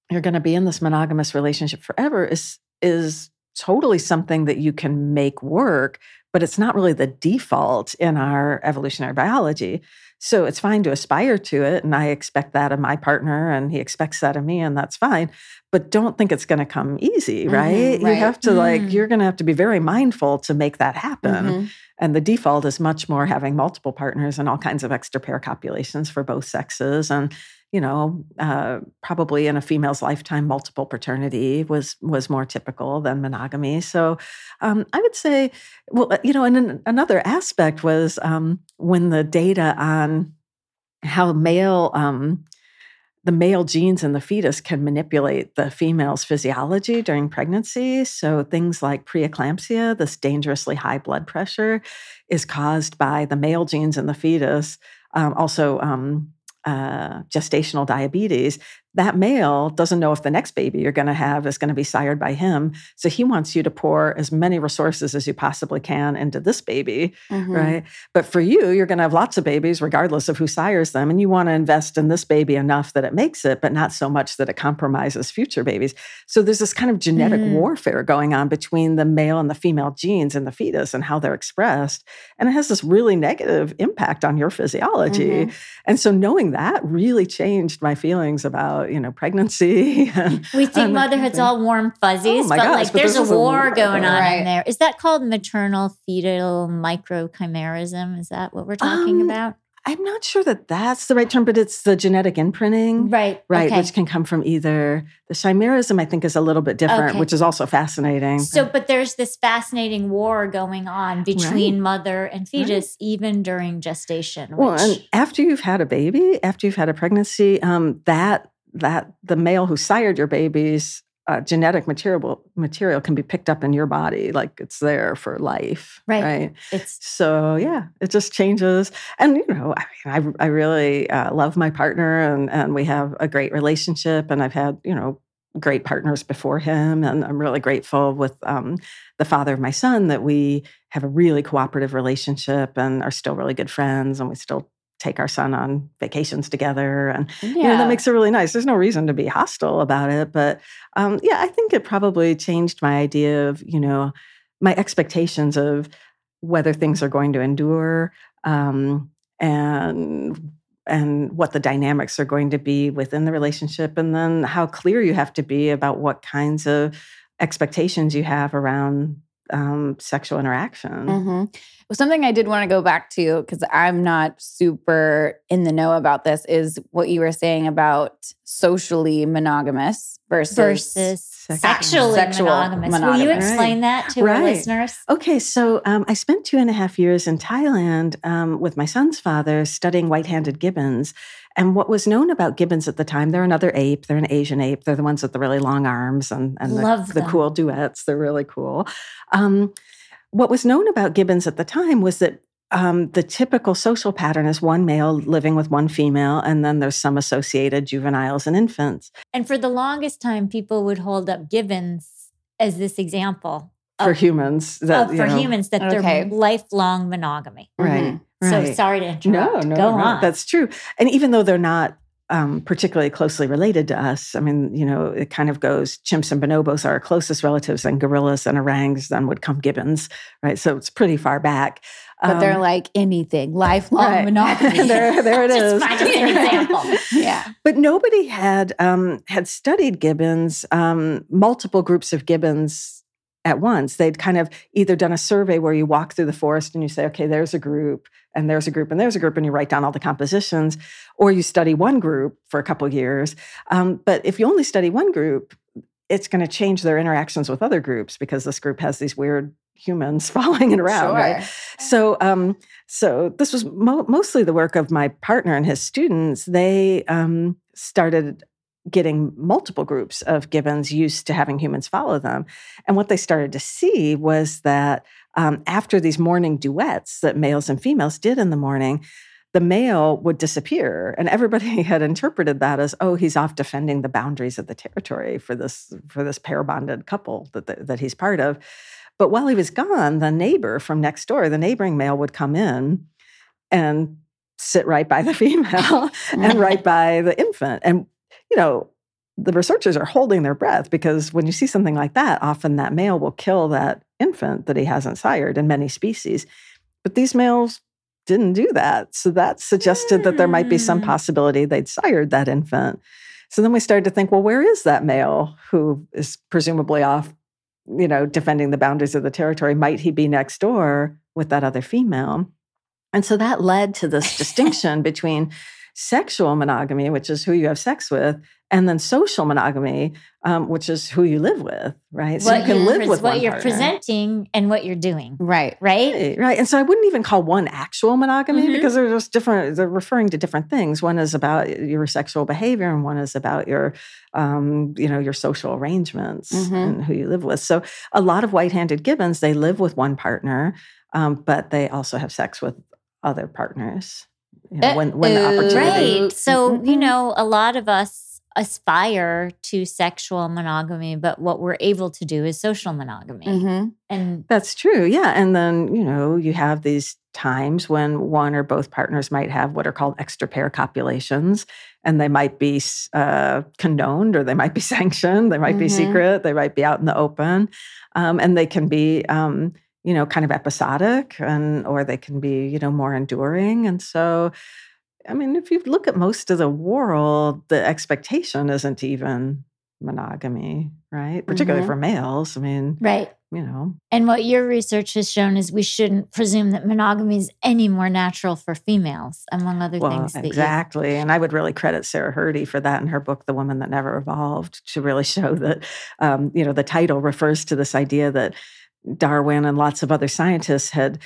you're going to be in this monogamous relationship forever is is totally something that you can make work, but it's not really the default in our evolutionary biology. So it's fine to aspire to it. And I expect that of my partner, and he expects that of me, and that's fine. But don't think it's going to come easy, right? Mm-hmm, right? You have to, mm like, you're going to have to be very mindful to make that happen. Mm-hmm. And the default is much more having multiple partners and all kinds of extra pair copulations for both sexes. And you know, uh, probably in a female's lifetime, multiple paternity was was more typical than monogamy. So, um, I would say, well, uh, you know, and an, another aspect was um, when the data on how male um, the male genes in the fetus can manipulate the female's physiology during pregnancy. So things like preeclampsia, this dangerously high blood pressure, is caused by the male genes in the fetus. Um, also, um, uh, gestational diabetes, that male doesn't know if the next baby you're going to have is going to be sired by him. So he wants you to pour as many resources as you possibly can into this baby, mm-hmm. right? But for you, you're going to have lots of babies, regardless of who sires them. And you want to invest in this baby enough that it makes it, but not so much that it compromises future babies. So there's this kind of genetic mm. warfare going on between the male and the female genes in the fetus and how they're expressed. And it has this really negative impact on your physiology. Mm-hmm. And so knowing that really changed my feelings about you know pregnancy. And, we think motherhood's all warm fuzzies, oh but gosh, like but there's a war going on right. in there. Is that called maternal fetal microchimerism? Is that what we're talking um, about? I'm not sure that that's the right term, but it's the genetic imprinting, right? Right, okay. which can come from either the chimerism. I think is a little bit different, okay. which is also fascinating. So, but there's this fascinating war going on between right. mother and fetus, right. even during gestation. Which... Well, and after you've had a baby, after you've had a pregnancy, um, that that the male who sired your babies uh, genetic material material can be picked up in your body like it's there for life right. right? It's so yeah it just changes. And you know i mean, I, I really uh, love my partner and and we have a great relationship and i've had you know great partners before him and i'm really grateful with um, the father of my son that we have a really cooperative relationship and are still really good friends and we still take our son on vacations together and yeah. you know that makes it really nice there's no reason to be hostile about it but um, yeah i think it probably changed my idea of you know my expectations of whether things are going to endure um, and and what the dynamics are going to be within the relationship and then how clear you have to be about what kinds of expectations you have around um, sexual interaction. Mm-hmm. Well, something I did want to go back to because I'm not super in the know about this is what you were saying about socially monogamous versus, versus sexually sexual monogamous. monogamous. Will you explain right. that to right. our listeners? Okay, so um, I spent two and a half years in Thailand um, with my son's father studying white-handed gibbons. And what was known about gibbons at the time, they're another ape. They're an Asian ape. They're the ones with the really long arms and, and the, the, cool duets. They're really cool. Um, what was known about gibbons at the time was that um, the typical social pattern is one male living with one female, and then there's some associated juveniles and infants. And for the longest time, people would hold up gibbons as this example for humans. That, for know, humans, that okay. they're lifelong monogamy. Right. Mm-hmm. Right. So sorry to interrupt. No, no, Go no, on. That's true. And even though they're not um, particularly closely related to us, I mean, you know, it kind of goes chimps and bonobos are our closest relatives, and gorillas and orangs, then would come gibbons, right? So it's pretty far back. But um, they're like anything, lifelong right. monogamy. there, there it is. Just an example. yeah. But nobody had um, had studied gibbons, um, multiple groups of gibbons at once. They'd kind of either done a survey where you walk through the forest and you say, okay, there's a group, and there's a group, and there's a group, and you write down all the compositions, or you study one group for a couple years. Um, but if you only study one group, it's going to change their interactions with other groups because this group has these weird humans following it around, Sure. right? So, um, so this was mo- mostly the work of my partner and his students. They um, started getting multiple groups of gibbons used to having humans follow them, and what they started to see was that um, after these morning duets that males and females did in the morning. The male would disappear, and everybody had interpreted that as, "Oh, he's off defending the boundaries of the territory for this for this pair bonded couple that that, that he's part of." But while he was gone, the neighbor from next door, the neighboring male would come in and sit right by the female and right by the infant. And, you know, the researchers are holding their breath because when you see something like that, often that male will kill that infant that he hasn't sired in many species. But these males didn't do that. So that suggested that there might be some Hmm. possibility they'd sired that infant. So then we started to think, well, where is that male who is presumably off, you know, defending the boundaries of the territory? Might he be next door with that other female? And so that led to this distinction between sexual monogamy, which is who you have sex with, and then social monogamy, um, which is who you live with, right? So you can live pres- with what you're partner. presenting and what you're doing, Right. right? Right, right. And so I wouldn't even call one actual monogamy Mhm. because they're just different. They're referring to different things. One is about your sexual behavior, and one is about your, um, you know, your social arrangements Mhm. and who you live with. So a lot of white-handed gibbons they live with one partner, um, but they also have sex with other partners. You know, when when the opportunity. Right. So, you Mhm. know, a lot of us aspire to sexual monogamy, but what we're able to do is social monogamy. Mm-hmm. And That's true. Yeah. And then, you know, you have these times when one or both partners might have what are called extra pair copulations, and they might be uh, condoned or they might be sanctioned, they might be Mhm. secret, they might be out in the open, um, and they can be, um, you know, kind of episodic and or they can be, you know, more enduring. And so, I mean, if you look at most of the world, the expectation isn't even monogamy, right? Particularly Mhm. for males. I mean, right. you know, And what your research has shown is we shouldn't presume that monogamy is any more natural for females, among other Well, things. exactly. And I would really credit Sarah Hrdy for that in her book, The Woman That Never Evolved, to really show that, um, you know, the title refers to this idea that Darwin and lots of other scientists had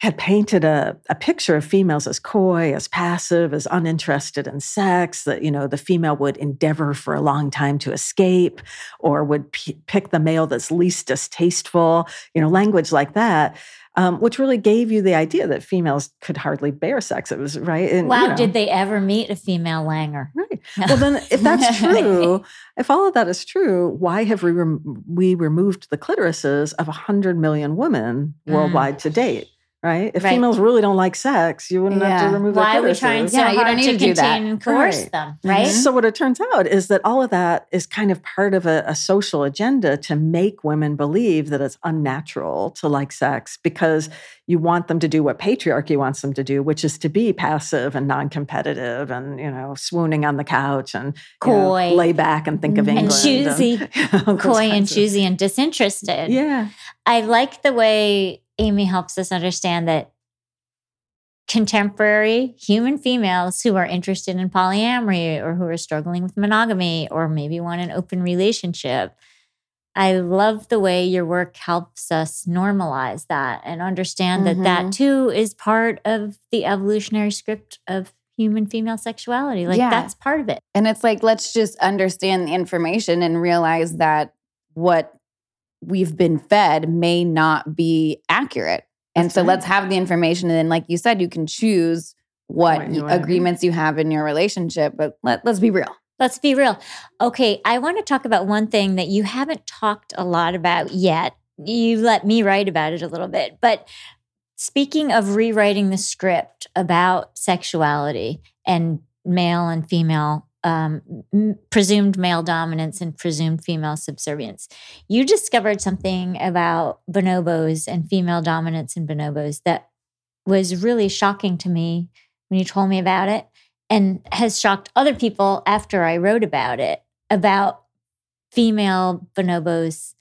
had painted a, a picture of females as coy, as passive, as uninterested in sex, that, you know, the female would endeavor for a long time to escape or would p- pick the male that's least distasteful, you know, language like that. Um, which really gave you the idea that females could hardly bear sex. It was right. And, Wow, you know, did they ever meet a female Langur? Right. Well, then, if that's true, if all of that is true, why have we rem- we removed the clitorises of 100 million women Mm. worldwide to date? Right? If Right. females really don't like sex, you wouldn't have to remove Why their are we trying clitorises. so Yeah, you don't need to to do that. contain and coerce Right. them, Mhm. right? So what it turns out is that all of that is kind of part of a, a social agenda to make women believe that it's unnatural to like sex because you want them to do what patriarchy wants them to do, which is to be passive and non-competitive and you know swooning on the couch and you know, Coy. lay back and think of Mhm. And England choosy. you know, Coy and kinds of- choosy and disinterested. Yeah, I like the way Amy helps us understand that contemporary human females who are interested in polyamory or who are struggling with monogamy or maybe want an open relationship. I love the way your work helps us normalize that and understand that that Mhm. too is part of the evolutionary script of human female sexuality. Like Yeah. that's part of it. And it's like, let's just understand the information and realize that what we've been fed may not be accurate. And That's so right. let's have the information. And then, like you said, you can choose what What you y- wanna do. agreements you have in your relationship. But let, let's be real. Let's be real. Okay, I want to talk about one thing that you haven't talked a lot about yet. You let me write about it a little bit. But speaking of rewriting the script about sexuality and male and female, um, presumed male dominance and presumed female subservience, you discovered something about bonobos and female dominance in bonobos that was really shocking to me when you told me about it and has shocked other people after I wrote about it about female bonobos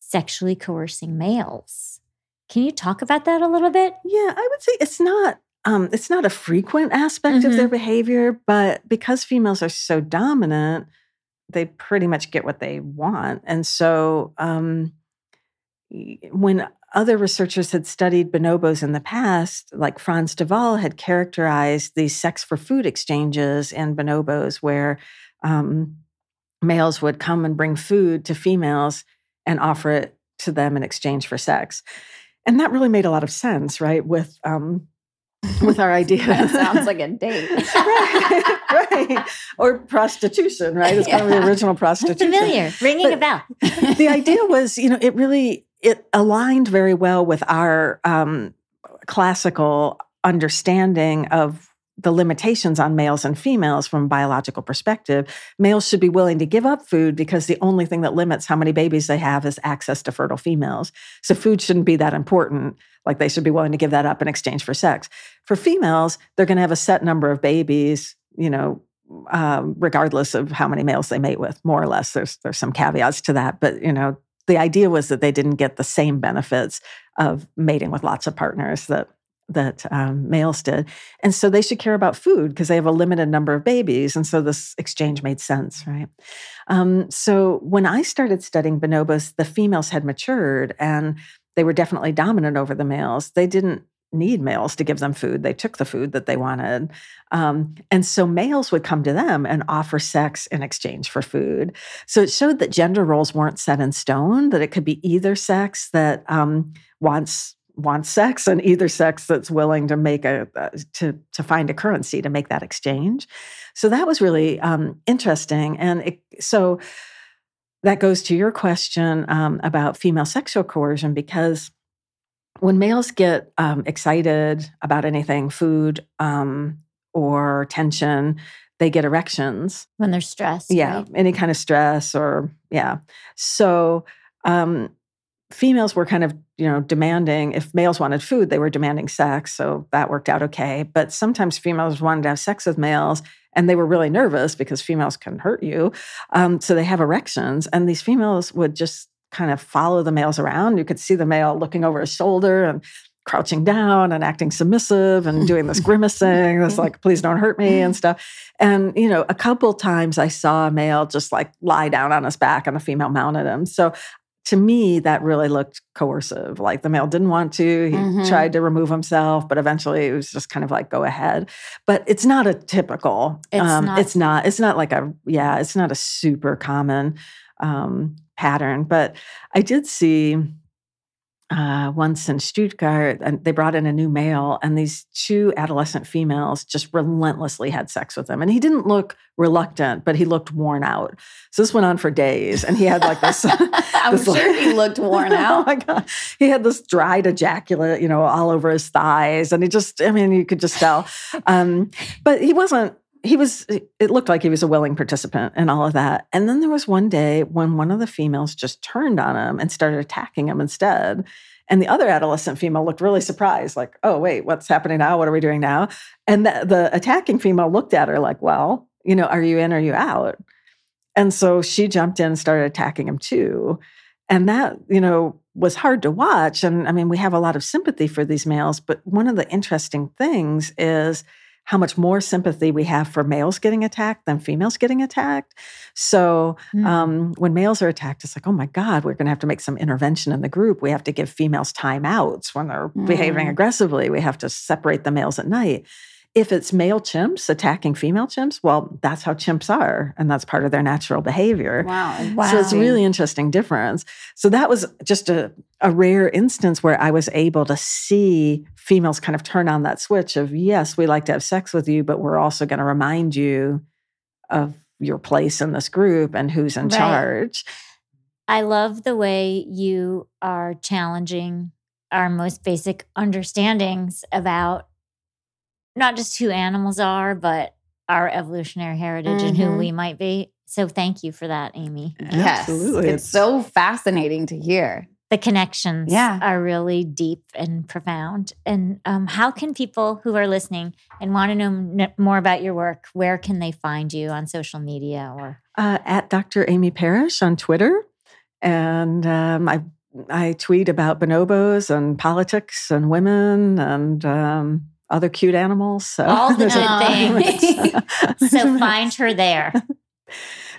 sexually coercing males. Can you talk about that a little bit? Yeah, I would say it's not um, it's not a frequent aspect of their behavior, but because females are so dominant, they pretty much get what they want. And so um, when other researchers had studied bonobos in the past, like Frans de Waal had characterized these sex for food exchanges in bonobos where um, males would come and bring food to females and offer it to them in exchange for sex. And that really made a lot of sense, right? With um, with our idea. That sounds like a date. right, right. Or prostitution, right? It's kind of the original prostitution. Familiar, ringing a bell. the idea was, you know, it really it aligned very well with our um, classical understanding of the limitations on males and females from a biological perspective. Males should be willing to give up food because the only thing that limits how many babies they have is access to fertile females. So food shouldn't be that important. Like they should be willing to give that up in exchange for sex. For females, they're going to have a set number of babies, you know, um, regardless of how many males they mate with, more or less. There's there's some caveats to that, but you know, the idea was that they didn't get the same benefits of mating with lots of partners that that um, males did, and so they should care about food because they have a limited number of babies, and so this exchange made sense, right? Um, so when I started studying bonobos, the females had matured and they were definitely dominant over the males. They didn't need males to give them food. They took the food that they wanted. Um, and so males would come to them and offer sex in exchange for food. So it showed that gender roles weren't set in stone, that it could be either sex that um, wants wants sex and either sex that's willing to make a uh, to to find a currency to make that exchange. So that was really um, interesting. And it, so that goes to your question um, about female sexual coercion because when males get um, excited about anything, food um, or tension, they get erections. When they're stressed. Yeah, right? any kind of stress or yeah. So um, females were kind of you know demanding. If males wanted food, they were demanding sex. So that worked out okay. But sometimes females wanted to have sex with males, and they were really nervous because females can hurt you. Um, so they have erections, and these females would just kind of follow the males around. You could see the male looking over his shoulder and crouching down and acting submissive and doing this grimacing. It's like, please don't hurt me and stuff. And, you know, a couple times I saw a male just like lie down on his back and the female mounted him. So to me, that really looked coercive. Like the male didn't want to. He Mhm. tried to remove himself, but eventually it was just kind of like, go ahead. But it's not a typical, It's um, not. it's not, it's not like a, yeah, it's not a super common um, pattern. But I did see uh, once in Stuttgart, and they brought in a new male, and these two adolescent females just relentlessly had sex with him. And he didn't look reluctant, but he looked worn out. So this went on for days, and he had like this. I'm this, sure he looked worn oh out. my god, he had this dried ejaculate, you know, all over his thighs, and he just—I mean, you could just tell. Um, but he wasn't he was it looked like he was a willing participant in all of that. And then there was one day when one of the females just turned on him and started attacking him instead. And the other adolescent female looked really surprised like oh wait what's happening now? What are we doing now? And the, the attacking female looked at her like well you know are you in or are you out? And so she jumped in and started attacking him too. And that you know was hard to watch. And i mean we have a lot of sympathy for these males but one of the interesting things is how much more sympathy we have for males getting attacked than females getting attacked. So Mm. um, when males are attacked, it's like, oh my God, we're going to have to make some intervention in the group. We have to give females timeouts when they're behaving Mm. aggressively. We have to separate the males at night. If it's male chimps attacking female chimps, well, that's how chimps are, and that's part of their natural behavior. Wow. wow. So it's a really interesting difference. So that was just a, a rare instance where I was able to see females kind of turn on that switch of, yes, we like to have sex with you, but we're also going to remind you of your place in this group and who's in Right. charge. I love the way you are challenging our most basic understandings about not just who animals are, but our evolutionary heritage and who Mhm. we might be. So thank you for that, Amy. Yes. Absolutely. It's so fascinating to hear. The connections Yeah. are really deep and profound. And um, how can people who are listening and want to know n- more about your work, where can they find you on social media or uh, at Dr. Amy Parish on Twitter. And um, I I tweet about bonobos and politics and women and um, other cute animals. So All the good things. so find her there.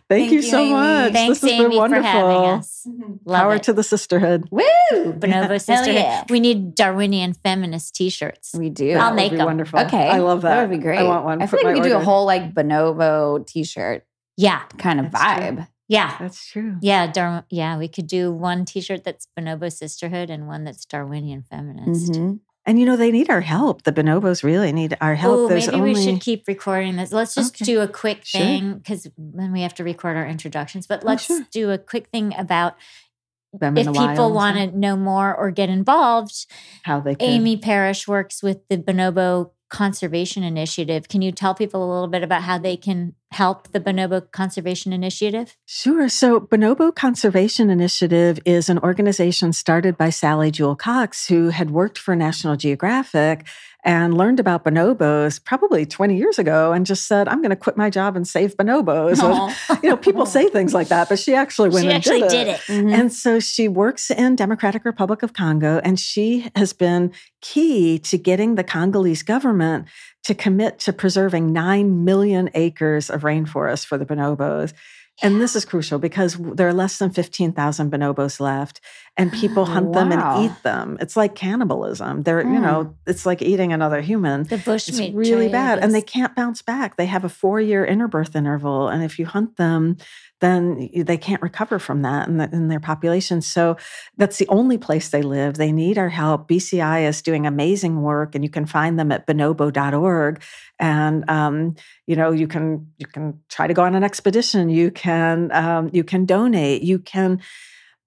Thank, Thank you you, so Amy. much. Thanks, this has Amy, been wonderful. for having us. Love Power it. to the sisterhood. Woo! Bonobo Sisterhood. yeah. We need Darwinian feminist t-shirts. We do. I'll That would make be them. Wonderful. Okay. I love that. That would be great. I want one. I Put feel like we my could do a whole like bonobo t-shirt Yeah. kind of That's true. vibe. Yeah. That's true. Yeah, Dar- yeah, we could do one t-shirt that's Bonobo Sisterhood and one that's Darwinian Feminist. Mhm. And you know they need our help. The bonobos really need our help. Oh, There's maybe only we should keep recording this. Let's just Okay. do a quick thing because then we have to record our introductions. But Oh, let's sure. do a quick thing about them if people want to know more or get involved. how they can. Amy Parish works with the Bonobo Conservation Initiative. Can you tell people a little bit about how they can help the Bonobo Conservation Initiative? Sure. So, Bonobo Conservation Initiative is an organization started by Sally Jewell Coxe, who had worked for National Geographic and learned about bonobos probably 20 years ago and just said, I'm going to quit my job and save bonobos. And, you know, people say things like that, but she actually went she and actually did did it. it. Mhm. And so she works in Democratic Republic of Congo, and she has been key to getting the Congolese government to commit to preserving 9 million acres of rainforest for the bonobos. And this is crucial because there are less than 15,000 bonobos left, and people oh, hunt them and eat them. It's like cannibalism. They're, you hmm. know, it's like eating another human. The It's bushmeat really bad. And they can't bounce back. They have a four year interbirth interval. And if you hunt them, then they can't recover from that in, the, in their population. So that's the only place they live. They need our help. BCI is doing amazing work, and you can find them at bonobo.org. And um, you know, you can you can try to go on an expedition. You can um, you can donate. You can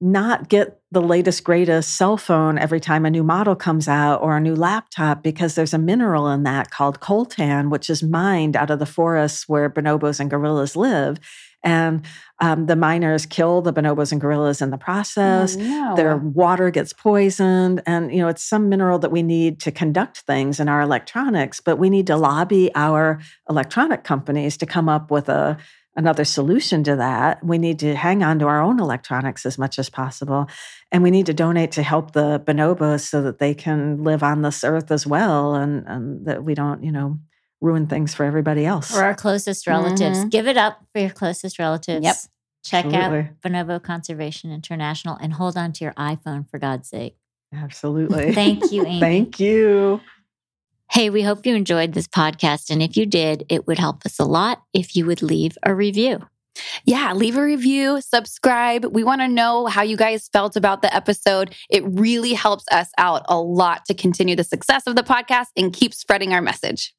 not get the latest greatest cell phone every time a new model comes out or a new laptop because there's a mineral in that called coltan which is mined out of the forests where bonobos and gorillas live and um, the miners kill the bonobos and gorillas in the process Oh, no. their water gets poisoned and you know it's some mineral that we need to conduct things in our electronics but we need to lobby our electronic companies to come up with a another solution to that we need to hang on to our own electronics as much as possible and we need to donate to help the bonobos so that they can live on this earth as well and, and that we don't you know ruin things for everybody else For our closest relatives. Mhm. Give it up for your closest relatives. Yep. Check out Absolutely. Bonobo Conservation International and hold on to your iPhone for God's sake. absolutely Thank you, Amy. thank you Hey, we hope you enjoyed this podcast. And if you did, it would help us a lot if you would leave a review. Yeah, leave a review, subscribe. We want to know how you guys felt about the episode. It really helps us out a lot to continue the success of the podcast and keep spreading our message.